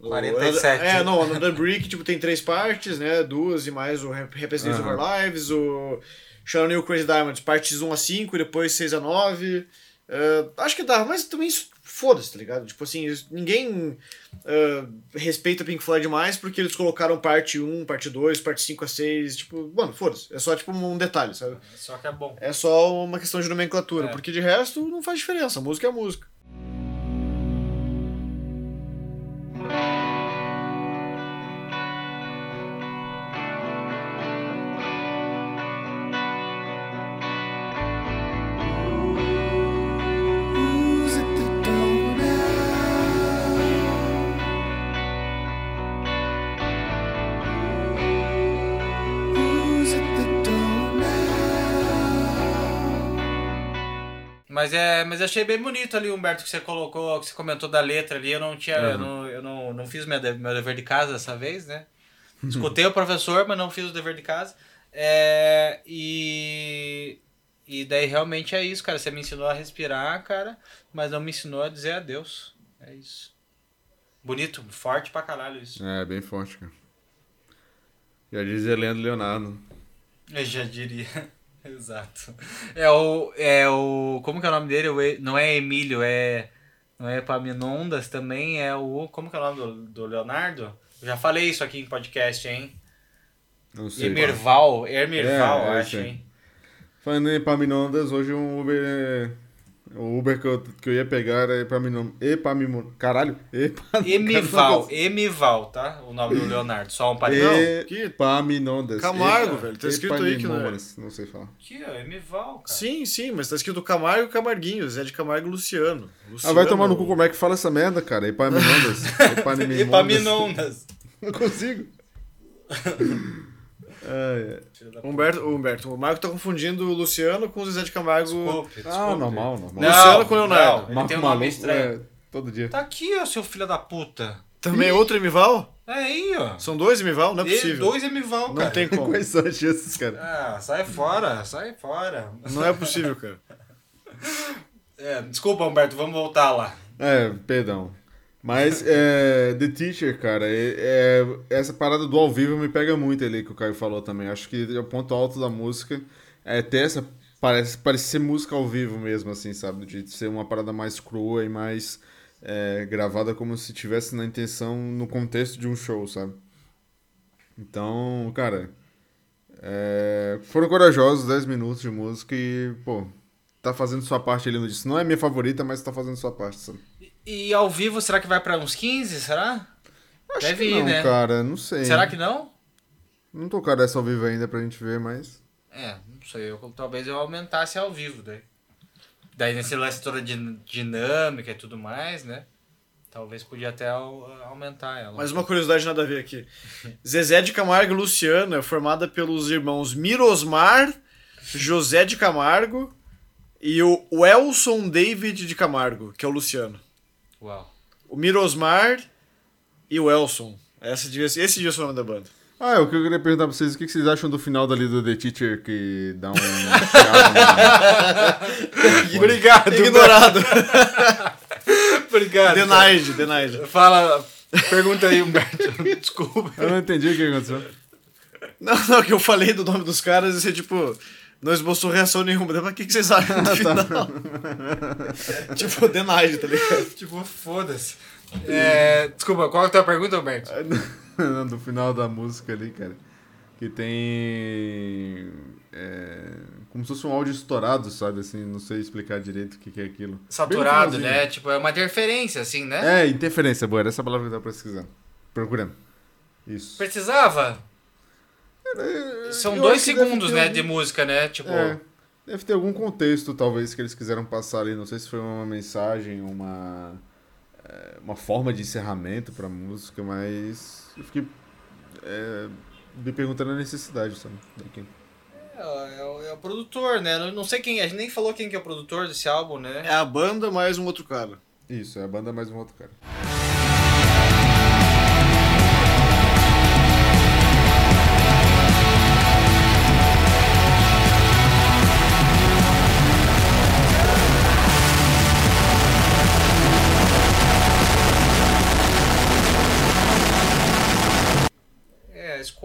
47. É, não, no The Brick, tipo, tem três partes, né? Duas e mais o Rep- Representatives of Aham. Our Lives, o Shadow New Crazy Diamonds, partes 1 a 5, e depois 6 a 9. É, acho que dá, mas também isso, foda-se, tá ligado? Tipo assim, ninguém é, respeita Pink Floyd mais porque eles colocaram parte 1, parte 2, parte 5 a 6, tipo, mano, foda-se. É só tipo um detalhe, sabe? Só que é bom. É só uma questão de nomenclatura, É. porque de resto não faz diferença, a música é a música. Mas é, mas eu achei bem bonito ali, Humberto, que você colocou, que você comentou da letra ali. Eu não tinha, eu Uhum. não, eu não, não fiz minha meu dever de casa dessa vez, né? Escutei o professor, mas não fiz o dever de casa. É, e e daí realmente é isso, cara. Você me ensinou a respirar, cara, mas não me ensinou a dizer adeus. É isso. Bonito, forte pra caralho isso. É, bem forte, cara. Já dizia Leandro Leonardo. Eu já diria. Exato. É o. É o. Como que é o nome dele? Não é Emílio, é. Não é Epaminondas também, é o. Como que é o nome do, do Leonardo? Eu já falei isso aqui em podcast, hein? Não sei. Emerval. Emerval, É, é acho, hein? Falando em Epaminondas, hoje um Uber. O Uber que eu, que eu ia pegar era Epaminondas. Epaminondas. Caralho! Emival, Emival, tá? O nome do Leonardo, só um parênteses. que- Epaminondas. Camargo, Epa- velho, tá escrito aí que não é. Epaminondas, Não sei falar. Aqui, ó, Emival, cara. Sim, sim, mas tá escrito Camargo e Camarguinho, Zé de Camargo e Luciano. Ah, Luciano vai tomar no cu como é que fala essa merda, cara. Epaminondas. Epaminondas. Epaminondas. Não consigo. Ah, é. Humberto, Humberto, o Marco tá confundindo o Luciano com o Zé de Camargo. Desculpe, Ah, desculpe. normal, normal. Não, Luciano com Leonardo. não, ele Marco tem um nome maluco, estranho. é, todo dia. Tá aqui, ó, seu filho da puta. Também é outro Emival? Aí, ó. São dois Emival? Não é E possível. dois Emival, Não cara. tem como. Quais são as chances, cara? Ah, sai fora, sai fora. Não é possível, cara. É, desculpa, Humberto, vamos voltar lá. É, perdão. Mas é, The Teacher, cara, é, é- essa parada do ao vivo me pega muito ali que o Caio falou também. Acho que é o ponto alto da música é ter essa. Parece, parece ser música ao vivo mesmo, assim, sabe? De ser uma parada mais crua e mais é, gravada como se tivesse na intenção, no contexto de um show, sabe? Então, cara, é, foram corajosos 10 minutos de música e, pô, tá fazendo sua parte ali no disco. Não é minha favorita, mas tá fazendo sua parte, sabe? E ao vivo, será que vai pra uns 15, será? Acho Deve que ir, não, né? cara, não sei. Será que não? Não tocaram essa ao vivo ainda pra gente ver, mas. É, não sei, eu, talvez eu aumentasse ao vivo daí. Daí nesse lance toda de dinâmica e tudo mais, né? Talvez podia até au- aumentar ela. Mas uma curiosidade nada a ver aqui. Zezé de Camargo e Luciano é formada pelos irmãos Mirosmar, José de Camargo e o Welson David de Camargo, que é o Luciano. Uau. O Mirosmar e o Elson. Essa devia ser, esse devia ser o nome da banda. Ah, é, o que eu queria perguntar pra vocês, o que vocês acham do final dali do The Teacher que dá um. Obrigado. Ignorado. Obrigado. Denied, denied. Fala, pergunta aí, Humberto. Desculpa. Eu não entendi o que aconteceu. Não, não, que eu falei do nome dos caras e você, tipo, não esboçou reação nenhuma. Mas o que, que vocês acham do final? tipo, denied, tá ligado? Tipo, foda-se. É, desculpa, qual é a tua pergunta, Humberto? do final da música ali, cara. Que tem. é, como se fosse um áudio estourado, sabe? Assim, não sei explicar direito o que, que é aquilo. Saturado, né? Tipo, é uma interferência, assim, né? É, interferência, boa. Era essa palavra que eu tava pesquisando. Procurando. Isso. Precisava? São dois segundos, né, algum- de música, né? Tipo, É. Deve ter algum contexto, talvez, que eles quiseram passar ali. Não sei se foi uma mensagem, uma, é, uma forma de encerramento pra música, mas eu fiquei é, me perguntando a necessidade, sabe? Daqui. é, é o- é o produtor, né? Não- Não sei quem, a gente nem falou quem que é o produtor desse álbum, né? É a banda mais um outro cara. Isso, é a banda mais um outro cara.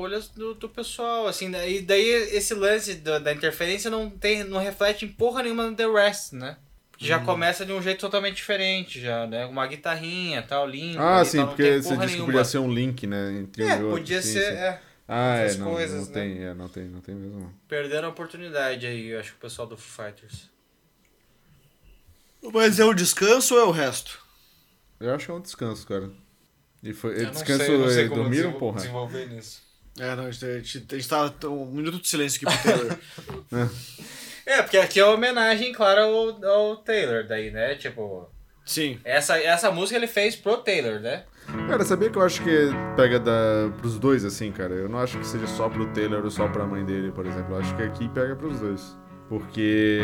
Escolhas do, do pessoal, assim, e daí esse lance da, da interferência não tem, não reflete em porra nenhuma no The Rest, né? Já começa de um jeito totalmente diferente, já, né? Uma guitarrinha, tal, limpa. Ah, sim, tal, não porque você disse que podia ser um link, né? Entre um É, e outro. podia sim, ser, sim. é, Ah, é, não, coisas, não né? tem, é, não tem, não tem mesmo. não. perderam a oportunidade aí, eu acho que o pessoal do Foo Fighters. Mas é o descanso ou é o resto? Eu acho que é um descanso, cara. E foi, Eu não descanso, sei, eu não sei como dormiram, porra? desenvolver nisso. É, não, a gente, a gente, a gente tá um minuto de silêncio aqui pro Taylor. É, porque aqui é uma homenagem, claro, ao, ao Taylor, daí, né? Tipo, Sim. essa, essa música ele fez pro Taylor, né? Cara, sabia que eu acho que pega da, pros dois, assim, cara? Eu não acho que seja só pro Taylor ou só pra mãe dele, por exemplo. Eu acho que aqui pega pros dois. Porque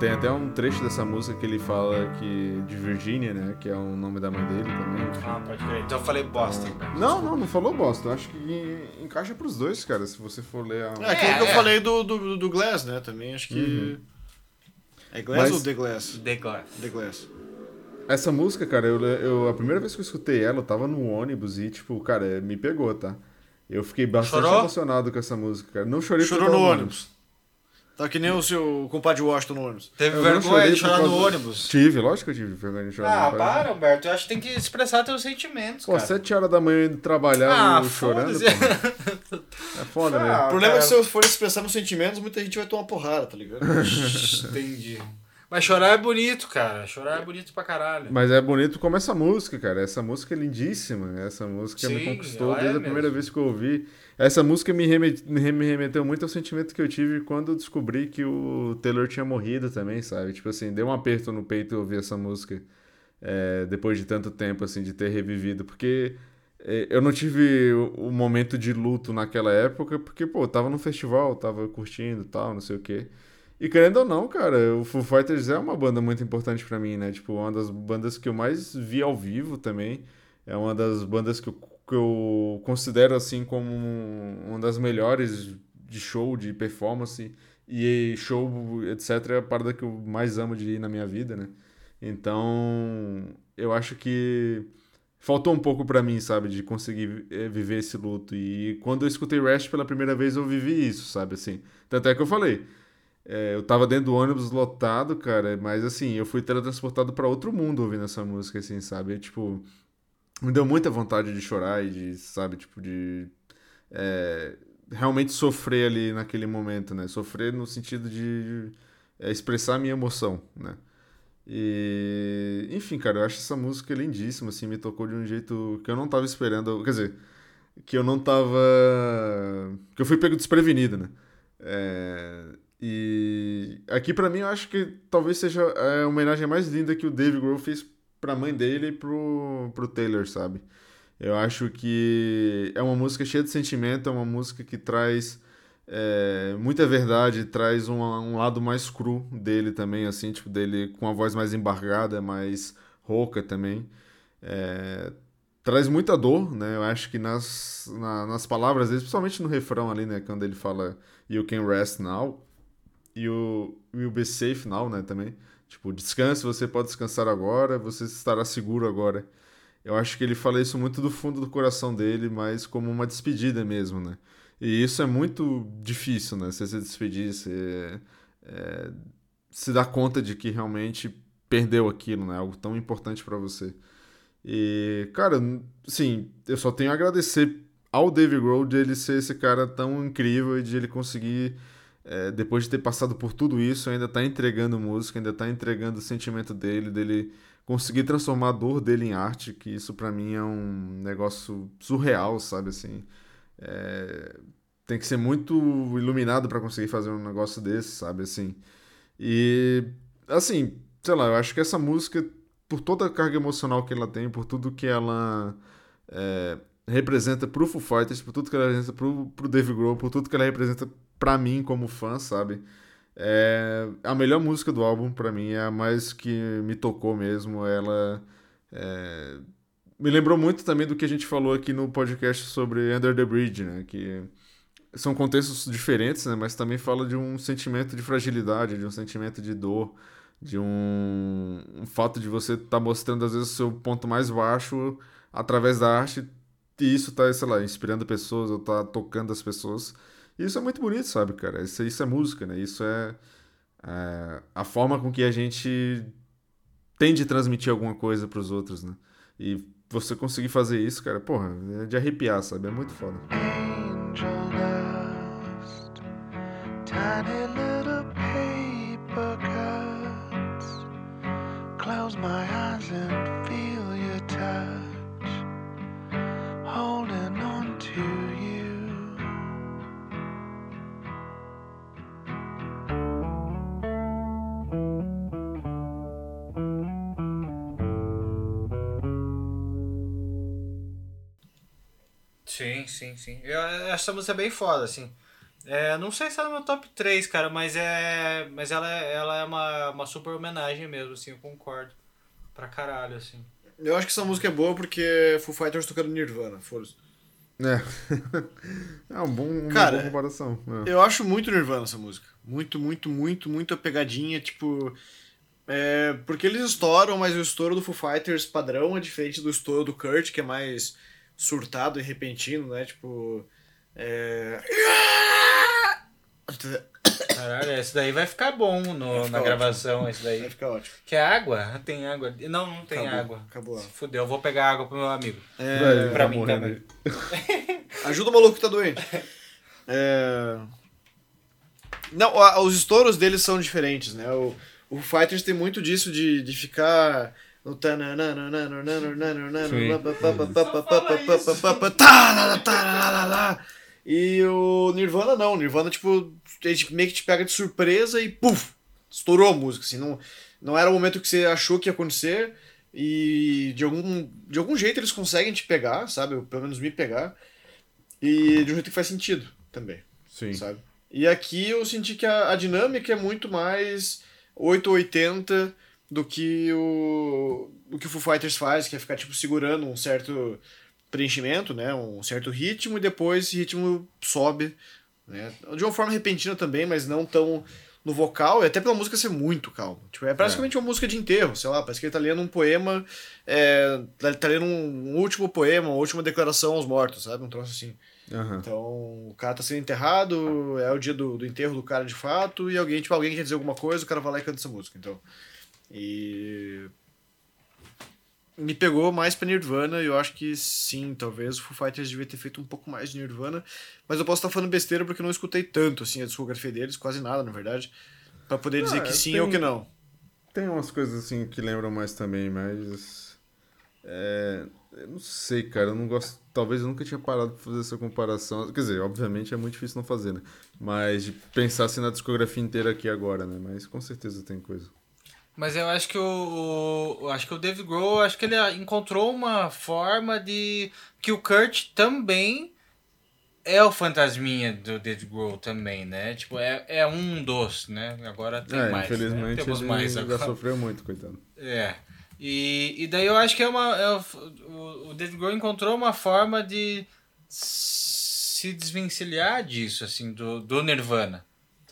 tem até um trecho dessa música que ele fala que de Virginia, né? Que é o nome da mãe dele também. Ah, pode crer. Então eu falei bosta. Não, não, não falou bosta. Acho que en- encaixa pros dois, cara, se você for ler a... É aquilo que eu é. falei do, do, do Glass, né? Também acho que. É Glass Mas- ou The Glass? The Glass. The Glass. Essa música, cara, eu, eu, a primeira vez que eu escutei ela, eu tava no ônibus e, tipo, cara, me pegou, tá? Eu fiquei bastante Chorou? emocionado com essa música, cara. Não chorei Chorou no ônibus. Tá que nem o seu compadre Washington no ônibus. Teve Eu vergonha de chorar no ônibus. Tive, lógico que eu tive vergonha de chorar. Ah, no para, Humberto. Eu acho que tem que expressar teus sentimentos, Pô, cara. sete horas da manhã indo trabalhar Ah, chorando, pô. É foda, Ah, né? O problema é que cara. se eu for expressar meus sentimentos, muita gente vai tomar porrada, tá ligado? Entendi. Mas chorar é bonito, cara. Chorar é bonito pra caralho. Mas é bonito como essa música, cara. Essa música é lindíssima. Essa música me Sim, conquistou ela é desde a primeira mesmo. vez que eu ouvi. Essa música me, remet- me re- me remeteu muito ao sentimento que eu tive quando eu descobri que o Taylor tinha morrido também, sabe? Tipo assim, deu um aperto no peito ouvir essa música. é, depois de tanto tempo, assim, de ter revivido. Porque é, eu não tive o, momento de luto naquela época, porque, pô, eu tava no festival, tava curtindo e tal, não sei o quê. E querendo ou não, cara, o Foo Fighters é uma banda muito importante pra mim, né? Tipo, uma das bandas que eu mais vi ao vivo também. É uma das bandas que eu que eu considero assim como um- uma das melhores de show, de performance e show, etc, é a parada que eu mais amo de ir na minha vida, né? Então, eu acho que faltou um pouco pra mim, sabe, de conseguir eh, viver esse luto. E quando eu escutei Rush pela primeira vez, eu vivi isso, sabe, assim. Tanto é que eu falei, é, eu tava dentro do ônibus lotado, cara, mas assim, eu fui teletransportado pra outro mundo ouvindo essa música, assim, sabe? Tipo, me deu muita vontade de chorar e de, sabe, tipo, de é, realmente sofrer ali naquele momento, né? Sofrer no sentido de é, expressar a minha emoção, né? E, enfim, cara, eu acho essa música lindíssima, assim, me tocou de um jeito que eu não tava esperando, quer dizer, que eu não tava, que eu fui pego desprevenido, né? É, e aqui pra mim eu acho que talvez seja a homenagem mais linda que o Dave Grohl fez pra mãe dele e pro, pro Taylor, sabe? Eu acho que é uma música cheia de sentimento, é uma música que traz é, muita verdade, traz um, um lado mais cru dele também, assim, tipo, dele com a voz mais embargada, mais rouca também. É, traz muita dor, né? Eu acho que nas, na- nas palavras dele, principalmente no refrão ali, né? Quando ele fala You can rest now e o You'll be safe now, né? Também. Tipo, descanse, você pode descansar agora, você estará seguro agora. Eu acho que ele fala isso muito do fundo do coração dele, mas como uma despedida mesmo, né? E isso é muito difícil, né? Você se despedir, você é, se dar conta de que realmente perdeu aquilo, né? Algo tão importante pra você. E, cara, sim, eu só tenho a agradecer ao Dave Grohl de ele ser esse cara tão incrível e de ele conseguir, é, depois de ter passado por tudo isso, ainda tá entregando música, ainda tá entregando o sentimento dele, dele conseguir transformar a dor dele em arte, que isso pra mim é um negócio surreal, sabe, assim. É, tem que ser muito iluminado pra conseguir fazer um negócio desse, sabe, assim. E, assim, sei lá, eu acho que essa música, por toda a carga emocional que ela tem, por tudo que ela é, representa pro Foo Fighters, por tudo que ela representa pro, pro Dave Grohl, por tudo que ela representa pra mim como fã, sabe? É a melhor música do álbum pra mim, é a mais que me tocou mesmo. Ela é, me lembrou muito também do que a gente falou aqui no podcast sobre Under the Bridge, né? Que são contextos diferentes, né? Mas também fala de um sentimento de fragilidade, de um sentimento de dor, de um, um fato de você estar mostrando às vezes o seu ponto mais baixo através da arte e isso tá, sei lá, inspirando pessoas ou tá tocando as pessoas. Isso é muito bonito, sabe, cara? Isso, isso é música, né? Isso é, é a forma com que a gente tem de transmitir alguma coisa pros outros, né? E você conseguir fazer isso, cara, porra, é de arrepiar, sabe? É muito foda. angel dust, tiny little paper cuts. Close my eyes and Sim, sim, sim. Eu, essa música é bem foda, assim. É, não sei se ela é no meu top 3, cara, mas é. Mas ela é, ela é uma, uma super homenagem mesmo, assim, eu concordo. Pra caralho, assim. Eu acho que essa música é boa porque Foo Fighters tocando Nirvana, foda-se. É. é um bom, uma Cara, boa comparação. É. Eu acho muito Nirvana essa música. Muito, muito, muito, muito pegadinha, tipo. É, porque eles estouram, mas o estouro do Foo Fighters padrão é diferente do estouro do Kurt, que é mais surtado e repentino, né? Tipo. É... Caralho, esse daí vai ficar bom no, Vai ficar na ótimo. gravação, esse Vai daí. ficar ótimo. Quer água? Tem água. Não, não tem Acabou, água. acabou. Se fudeu, eu vou pegar água pro meu amigo. É, Vai, pra mim também. aí. Ajuda o maluco que tá doente. É... Não, os estouros deles são diferentes, né? O, o Fighters tem muito disso de, de ficar e o Nirvana não, o Nirvana tipo, ele meio que te pega de surpresa e puf, estourou a música, assim, não, não era o momento que você achou que ia acontecer e de algum, de algum jeito eles conseguem te pegar, sabe? Pelo menos me pegar. E de um jeito que faz sentido também, Sim. sabe? E aqui eu senti que a, a dinâmica é muito mais 880 do que o, o que o Foo Fighters faz, que é ficar tipo segurando um certo preenchimento, né? Um certo ritmo, e depois esse ritmo sobe, né? De uma forma repentina também, mas não tão no vocal, e até pela música ser muito calma. Tipo, é praticamente uma música de enterro, sei lá, parece que ele tá lendo um poema, é, ele tá lendo um, último poema, uma última declaração aos mortos, sabe? Um troço assim. Aham. Então, o cara tá sendo enterrado, é o dia do, do enterro do cara de fato, e alguém, tipo, alguém quer dizer alguma coisa, o cara vai lá e canta essa música, então. E. Me pegou mais pra Nirvana, e eu acho que sim, talvez o Foo Fighters devia ter feito um pouco mais de Nirvana, mas eu posso estar falando besteira porque eu não escutei tanto, assim, a discografia deles, quase nada, na verdade, pra poder dizer Ah, que sim tem- ou que não. Tem umas coisas assim que lembram mais também, mas. É, eu não sei, cara. Eu não gosto. Talvez eu nunca tinha parado pra fazer essa comparação. Quer dizer, obviamente é muito difícil não fazer, né? Mas de pensar assim na discografia inteira aqui agora, né? Mas com certeza tem coisa. Mas eu acho que o, o- acho que o Dave Grohl, acho que ele encontrou uma forma de que o Kurt também é o fantasminha do Dave Grohl também, né? Tipo, é, é um dos, né? Agora tem é, mais, né? infelizmente Temos ele mais já agora. sofreu muito, coitado. É. E, e daí eu acho que é uma. é o, o, o Dave Grohl encontrou uma forma de se desvencilhar disso, assim, do, do Nirvana.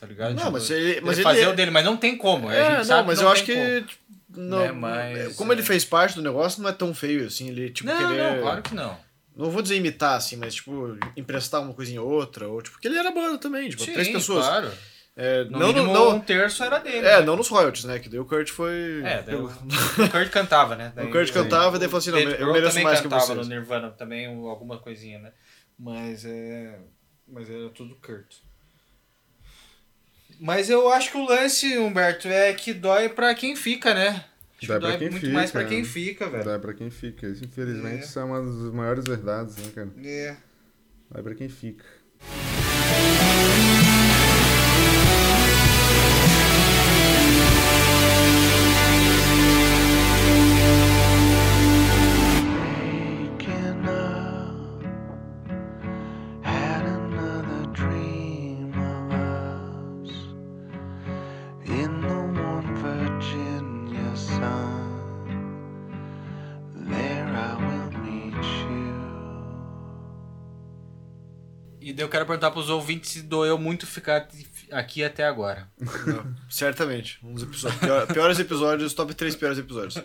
Tá ligado? Não, mas ele- mas ele fazer é- o dele, mas não tem como. a É, gente não, sabe mas não eu acho tem que. como. tipo, não, Né, mas, como ele é. fez parte do negócio, não é tão feio assim. Ele, tipo, Não, querer. não, claro que não. Não vou dizer imitar, assim, mas, tipo, emprestar uma coisinha ou outra. Ou, tipo, porque ele era banda também, tipo, Sim, três pessoas. claro. É, No não, mínimo, não, um terço era dele. é, né? não nos royalties, né? Que daí o Kurt foi. É, daí o, Kurt cantava, né? Daí O Kurt cantava, daí falou assim, não, eu mereço mais que cantava vocês. no Nirvana também, um- alguma coisinha, né? Mas é... Mas era tudo Kurt. Mas eu acho que o lance, Humberto, é que dói pra quem fica, né? Dói pra dói quem muito fica, mais pra né? quem fica, velho. Dá pra quem fica. Isso, infelizmente, É. isso é uma das maiores verdades, né, cara? É. Dá pra quem fica. Quero perguntar pros ouvintes se doeu muito ficar aqui até agora. Não, certamente. Um dos episódios. pior- piores episódios, top 3 piores episódios.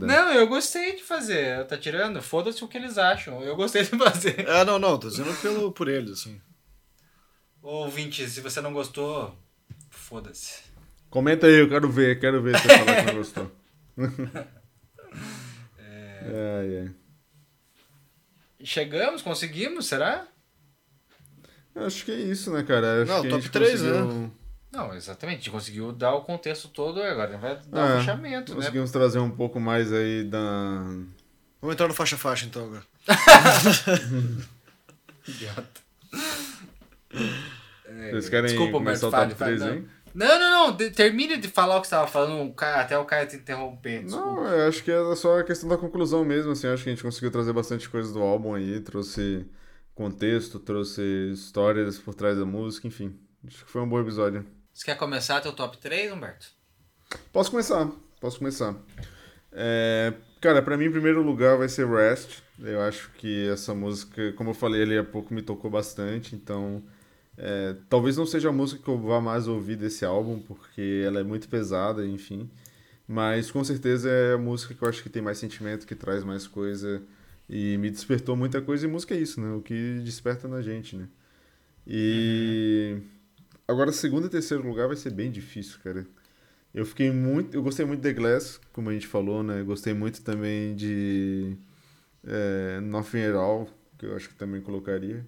Não, eu gostei de fazer. Tá tirando? Foda-se o que eles acham. Eu gostei de fazer. Ah, não, não, tô dizendo pelo, por eles, assim. Ouvinte, se você não gostou, foda-se. Comenta aí, eu quero ver, quero ver você falar que não gostou. Ai, ai. Chegamos, conseguimos, será? Acho que é isso, né, cara? Acho Não, que a top gente três, conseguiu- Não, exatamente. A gente conseguiu dar o contexto todo agora. Vai dar É, o fechamento, né? Conseguimos trazer um pouco mais aí da. Vamos entrar no faixa-faixa, então, agora. Idiota. Vocês querem Desculpa, começar o Humberto, top fale, 3 fale, aí? Não, não, não. de- termine de falar o que você estava falando, o até o Caio te interromper. Desculpa. Não, eu acho que é só a questão da conclusão mesmo, assim, acho que a gente conseguiu trazer bastante coisa do álbum aí, trouxe contexto, trouxe histórias por trás da música, enfim. Acho que foi um bom episódio. Você quer começar teu top 3, Humberto? Posso começar, posso começar. É, cara, pra mim, em primeiro lugar vai ser Rest. Eu acho que essa música, como eu falei ali há pouco, me tocou bastante, então é, talvez não seja a música que eu vá mais ouvir desse álbum, porque ela é muito pesada, enfim. Mas com certeza é a música que eu acho que tem mais sentimento, que traz mais coisa e me despertou muita coisa. E música é isso, né? O que desperta na gente, né? E agora, segundo e terceiro lugar vai ser bem difícil, cara. Eu fiquei muito. Eu gostei muito de The Glass, como a gente falou, né? Gostei muito também de é, Nothing at All, que eu acho que também colocaria.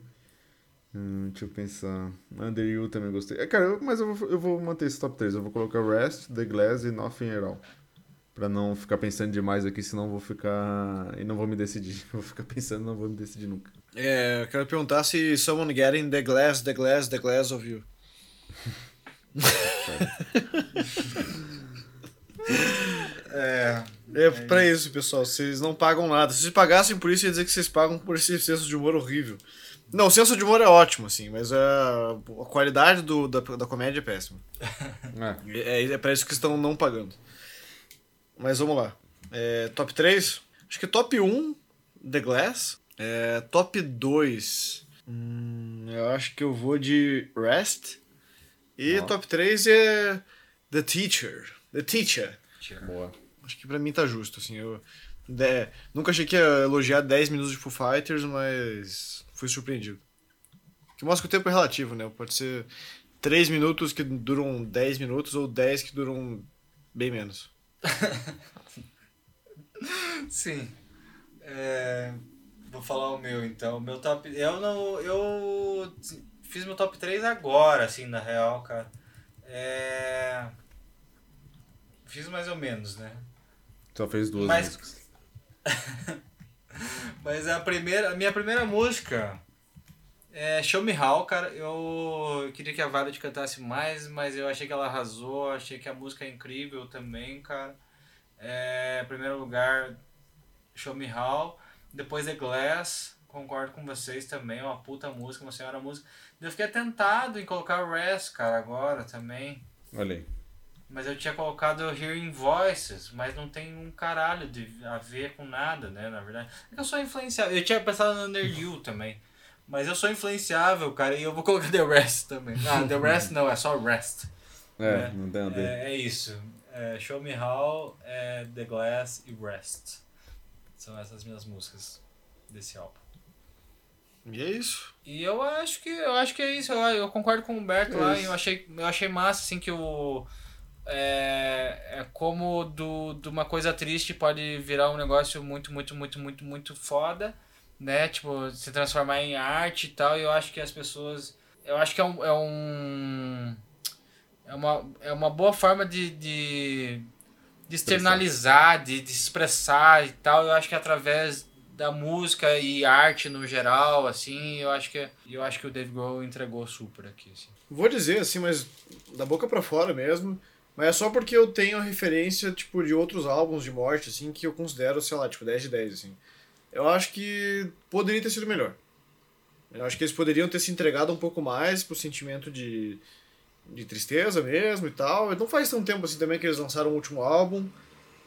Hum, deixa eu pensar. Under You também gostei. É, cara, eu- mas eu vou, eu vou manter esse top 3. Eu vou colocar Rest, The Glass e Nothing at All. Pra não ficar pensando demais aqui, senão eu vou ficar. E não vou me decidir. Vou ficar pensando e não vou me decidir nunca. É, eu quero perguntar se someone getting the glass, the glass, the glass of you. É. É, pra isso, pessoal. Vocês não pagam nada. Se vocês pagassem por isso, ia dizer que vocês pagam por esse senso de humor horrível. Não, o senso de humor é ótimo, assim, mas a, a qualidade do, da, da comédia é péssima. É. É, é pra isso que estão não pagando. Mas vamos lá. É, top 3? Acho que top 1 The Glass. É, top 2. Hum, eu acho que eu vou de Rest. E Ó. top 3 é The Teacher. The Teacher. Boa. Acho que pra mim tá justo, assim. Eu de- nunca achei que ia elogiar 10 minutos de Foo Fighters, mas fui surpreendido. Que mostra que o tempo é relativo, né? Pode ser 3 minutos que duram 10 minutos ou 10 que duram bem menos. Sim. É, vou falar o meu então. Meu top. Eu não. Eu fiz meu top 3 agora, assim, na real, cara. É. Fiz mais ou menos, né? Só fez duas Mas- músicas. Mas a primeira, a minha primeira música é Show Me How, cara. Eu queria que a Violet cantasse mais, mas eu achei que ela arrasou, achei que a música é incrível também, cara. É, em primeiro lugar, Show Me How. Depois The Glass, concordo com vocês também, uma puta música, uma senhora música. Eu fiquei tentado em colocar Rest, cara, agora também. Olha aí. Mas eu tinha colocado Hearing Voices, mas não tem um caralho de, a ver com nada, né, na verdade. É que eu sou influenciável. Eu tinha pensado no Under You também. Mas eu sou influenciável, cara, e eu vou colocar The Rest também. Ah, The Rest não, é só Rest. É, É, não ver. É, é isso. É, Show Me How, é, The Glass e Rest. São essas minhas músicas desse álbum. E é isso. E eu acho que eu acho que é isso. Eu, eu concordo com o Humberto É lá. isso. Eu achei, eu achei massa assim que o é, é como do, de uma coisa triste pode virar um negócio muito, muito, muito, muito, muito foda, né? Tipo, se transformar em arte e tal. E eu acho que as pessoas. Eu acho que é um. É, um, é, uma, é uma boa forma de, de, de externalizar, de, de expressar e tal. Eu acho que através da música e arte no geral, assim, eu acho que eu acho que o Dave Grohl entregou super aqui, assim. Vou dizer assim, mas da boca pra fora mesmo. Mas é só porque eu tenho referência, tipo, de outros álbuns de morte, assim, que eu considero, sei lá, tipo, 10 de 10, assim. Eu acho que poderia ter sido melhor. Eu acho que eles poderiam ter se entregado um pouco mais pro sentimento de, de tristeza mesmo e tal. Não faz tanto tempo assim também que eles lançaram o último álbum.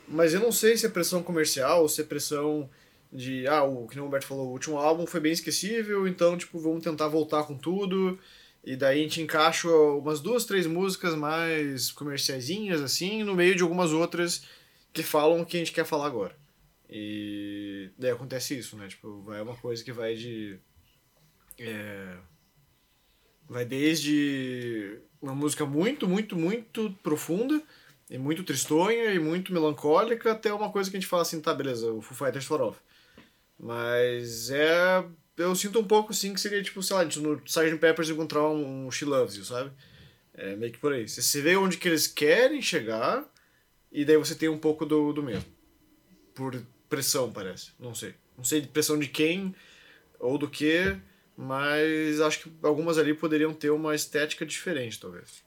Mas eu não sei se é pressão comercial ou se é pressão de, ah, o que o Humberto falou, o último álbum foi bem esquecível, então, tipo, vamos tentar voltar com tudo. E daí a gente encaixa umas duas, três músicas mais comerciaisinhas, assim, no meio de algumas outras que falam o que a gente quer falar agora. E daí acontece isso, né? Tipo, vai uma coisa que vai de. é, vai desde uma música muito, muito, muito profunda e muito tristonha e muito melancólica até uma coisa que a gente fala assim, tá, beleza, o Foo Fighters for Off. Mas é. Eu sinto um pouco assim que seria tipo, sei lá, a gente no Sgt. Peppers encontrar um, um She Loves You, sabe? É meio que por aí. Você vê onde que eles querem chegar e daí você tem um pouco do, do mesmo. Por pressão, parece. Não sei. Não sei de pressão de quem ou do que, mas acho que algumas ali poderiam ter uma estética diferente, talvez.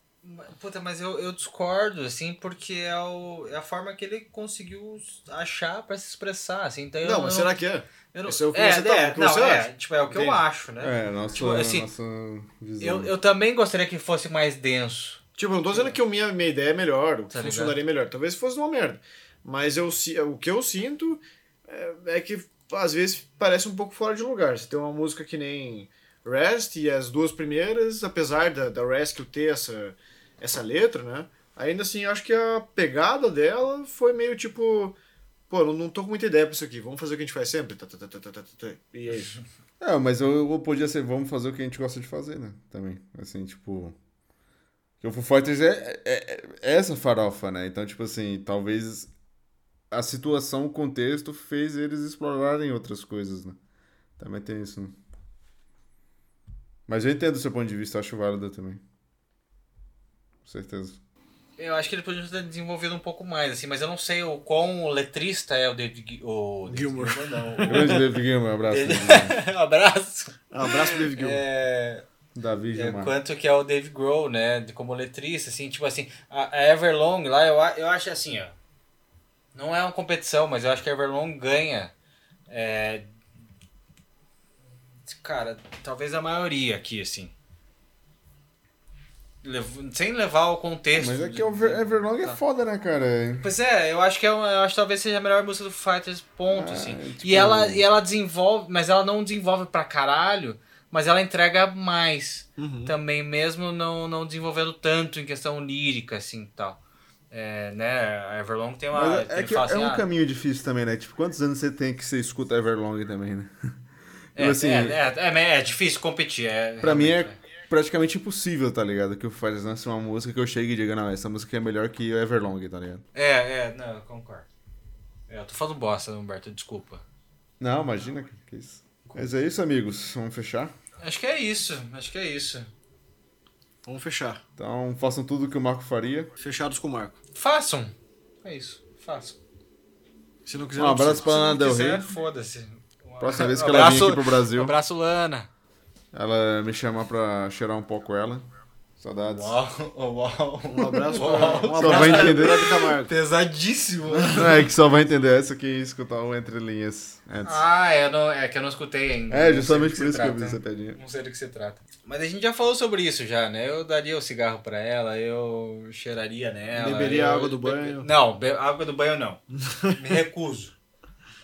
Puta, mas eu, eu discordo, assim, porque é, o, é a forma que ele conseguiu achar pra se expressar, assim. Então eu não, mas eu será que é? Eu não, Esse é o que é, você tá- é, o que não, você é, acha? tipo, é o que eu Entende? acho, né? É, nossa, Tipo, assim, nossa visão. Eu, eu também gostaria que fosse mais denso. Tipo, eu não tô dizendo que a minha, minha ideia é melhor, o que Tá ligado? funcionaria melhor. Talvez fosse uma merda. Mas eu, o que eu sinto é, é que às vezes parece um pouco fora de lugar. Você tem uma música que nem Rest e as duas primeiras, apesar da, da Rescue ter essa, essa letra, né? Ainda assim, eu acho que a pegada dela foi meio tipo. Pô, não, não tô com muita ideia pra isso aqui. Vamos fazer o que a gente faz sempre. Tá, tá, tá, tá, tá, tá, tá. E é isso. É, mas eu, eu podia ser, vamos fazer o que a gente gosta de fazer, né? Também. Assim, tipo. Porque o Foo Fighters é, é, é essa farofa, né? Então, tipo assim, talvez a situação, o contexto fez eles explorarem outras coisas, né? Também tem isso, né? Mas eu entendo o seu ponto de vista, eu acho válido também. Com certeza. Eu acho que ele podia ter desenvolvido um pouco mais, assim, mas eu não sei o quão letrista é o David o David Gilmour. Gilmour, não. Grande David Gilmour, abraço. David um abraço. Um abraço pro David Gilmour. É, Davi é, Gilmar. quanto que é o Dave Grohl, né, de- como letrista, assim, tipo assim, a, a Everlong lá, eu, eu acho assim, ó, não é uma competição, mas eu acho que a Everlong ganha, é, cara, talvez a maioria aqui, assim. lev- sem levar o contexto. Mas é que o Ever- Everlong é Tá. foda, né, cara? Pois é, eu acho que é uma, eu acho que talvez seja a melhor música do Fighters, ponto, Ah, assim. tipo- E ela e ela desenvolve, mas ela não desenvolve pra caralho, mas ela entrega mais. Uhum. Também mesmo não não desenvolvendo tanto em questão lírica assim, e tal. É, né, a Everlong tem uma Mas é que fala é assim, um ah, caminho difícil também, né? Tipo, quantos anos você tem que você escuta Everlong também, né? é, Tipo assim, é, é, é, é difícil competir, é. Pra mim é realmente, praticamente impossível, tá ligado? Que o Fighters lance uma música que eu chegue e diga, não, essa música é melhor que o Everlong, tá ligado? É, é, não, eu concordo. É, eu tô falando bosta, Humberto, desculpa. Não, imagina que, que isso. Mas é isso, amigos. Vamos fechar? Acho que é isso, acho que é isso. Vamos fechar. Então, façam tudo o que o Marco faria. Fechados com o Marco. Façam. É isso, façam. Se não quiser, Um abraço não Lana Del Rey. Foda-se. Próxima vez um que ela vir abraço- aqui pro Brasil. Um abraço, Lana. Ela me chama pra cheirar um pouco ela. Saudades. Uau, uau. Um abraço pra, Uau. um Só vai abraço pra entender. Camargo. Pesadíssimo. Não, é que só vai entender essa que escutar o Entre Linhas antes. Ah, eu não, é que eu não escutei ainda. é, justamente por isso que eu fiz essa piadinha. Não sei do que se trata. Mas a gente já falou sobre isso já, né? Eu daria o cigarro pra ela, eu cheiraria nela. Beberia eu- água do banho. Não, be- água do banho não. Me recuso.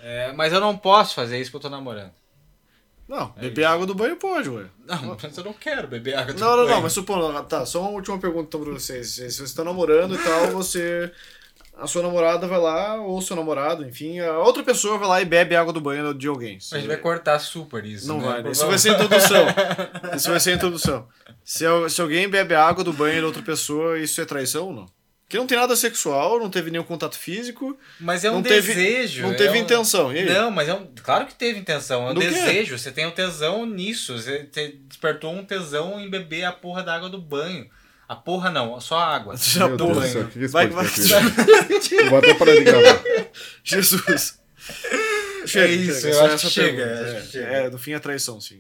É, mas eu não posso fazer isso porque eu tô namorando. Não, beber água do banho pode, ué. Não, mas eu não quero beber água do Não, não, banho. não, mas supondo, tá, só uma última pergunta então pra vocês. Se você tá namorando e tal, você. A sua namorada vai lá, ou seu namorado, enfim, a outra pessoa vai lá e bebe água do banho de alguém. A gente vai cortar super isso. Não né? vai, né? Isso vai ser introdução. Isso vai ser introdução. Se, se alguém bebe água do banho da outra pessoa, isso é traição ou não? Porque não tem nada sexual, não teve nenhum contato físico, Mas é um Não teve- desejo. não é teve um- intenção. E aí? Não, mas é um... claro que teve intenção. É um Do quê? desejo. Você tem um tesão nisso. Você despertou um tesão em beber a porra da água do banho. A porra não, só a água. Já Meu do Deus banho. céu, que que Vai-? Vou até parar de gravar. Jesus. isso, eu só acho essa que chega, acho É, que chega. é, no fim é traição, sim.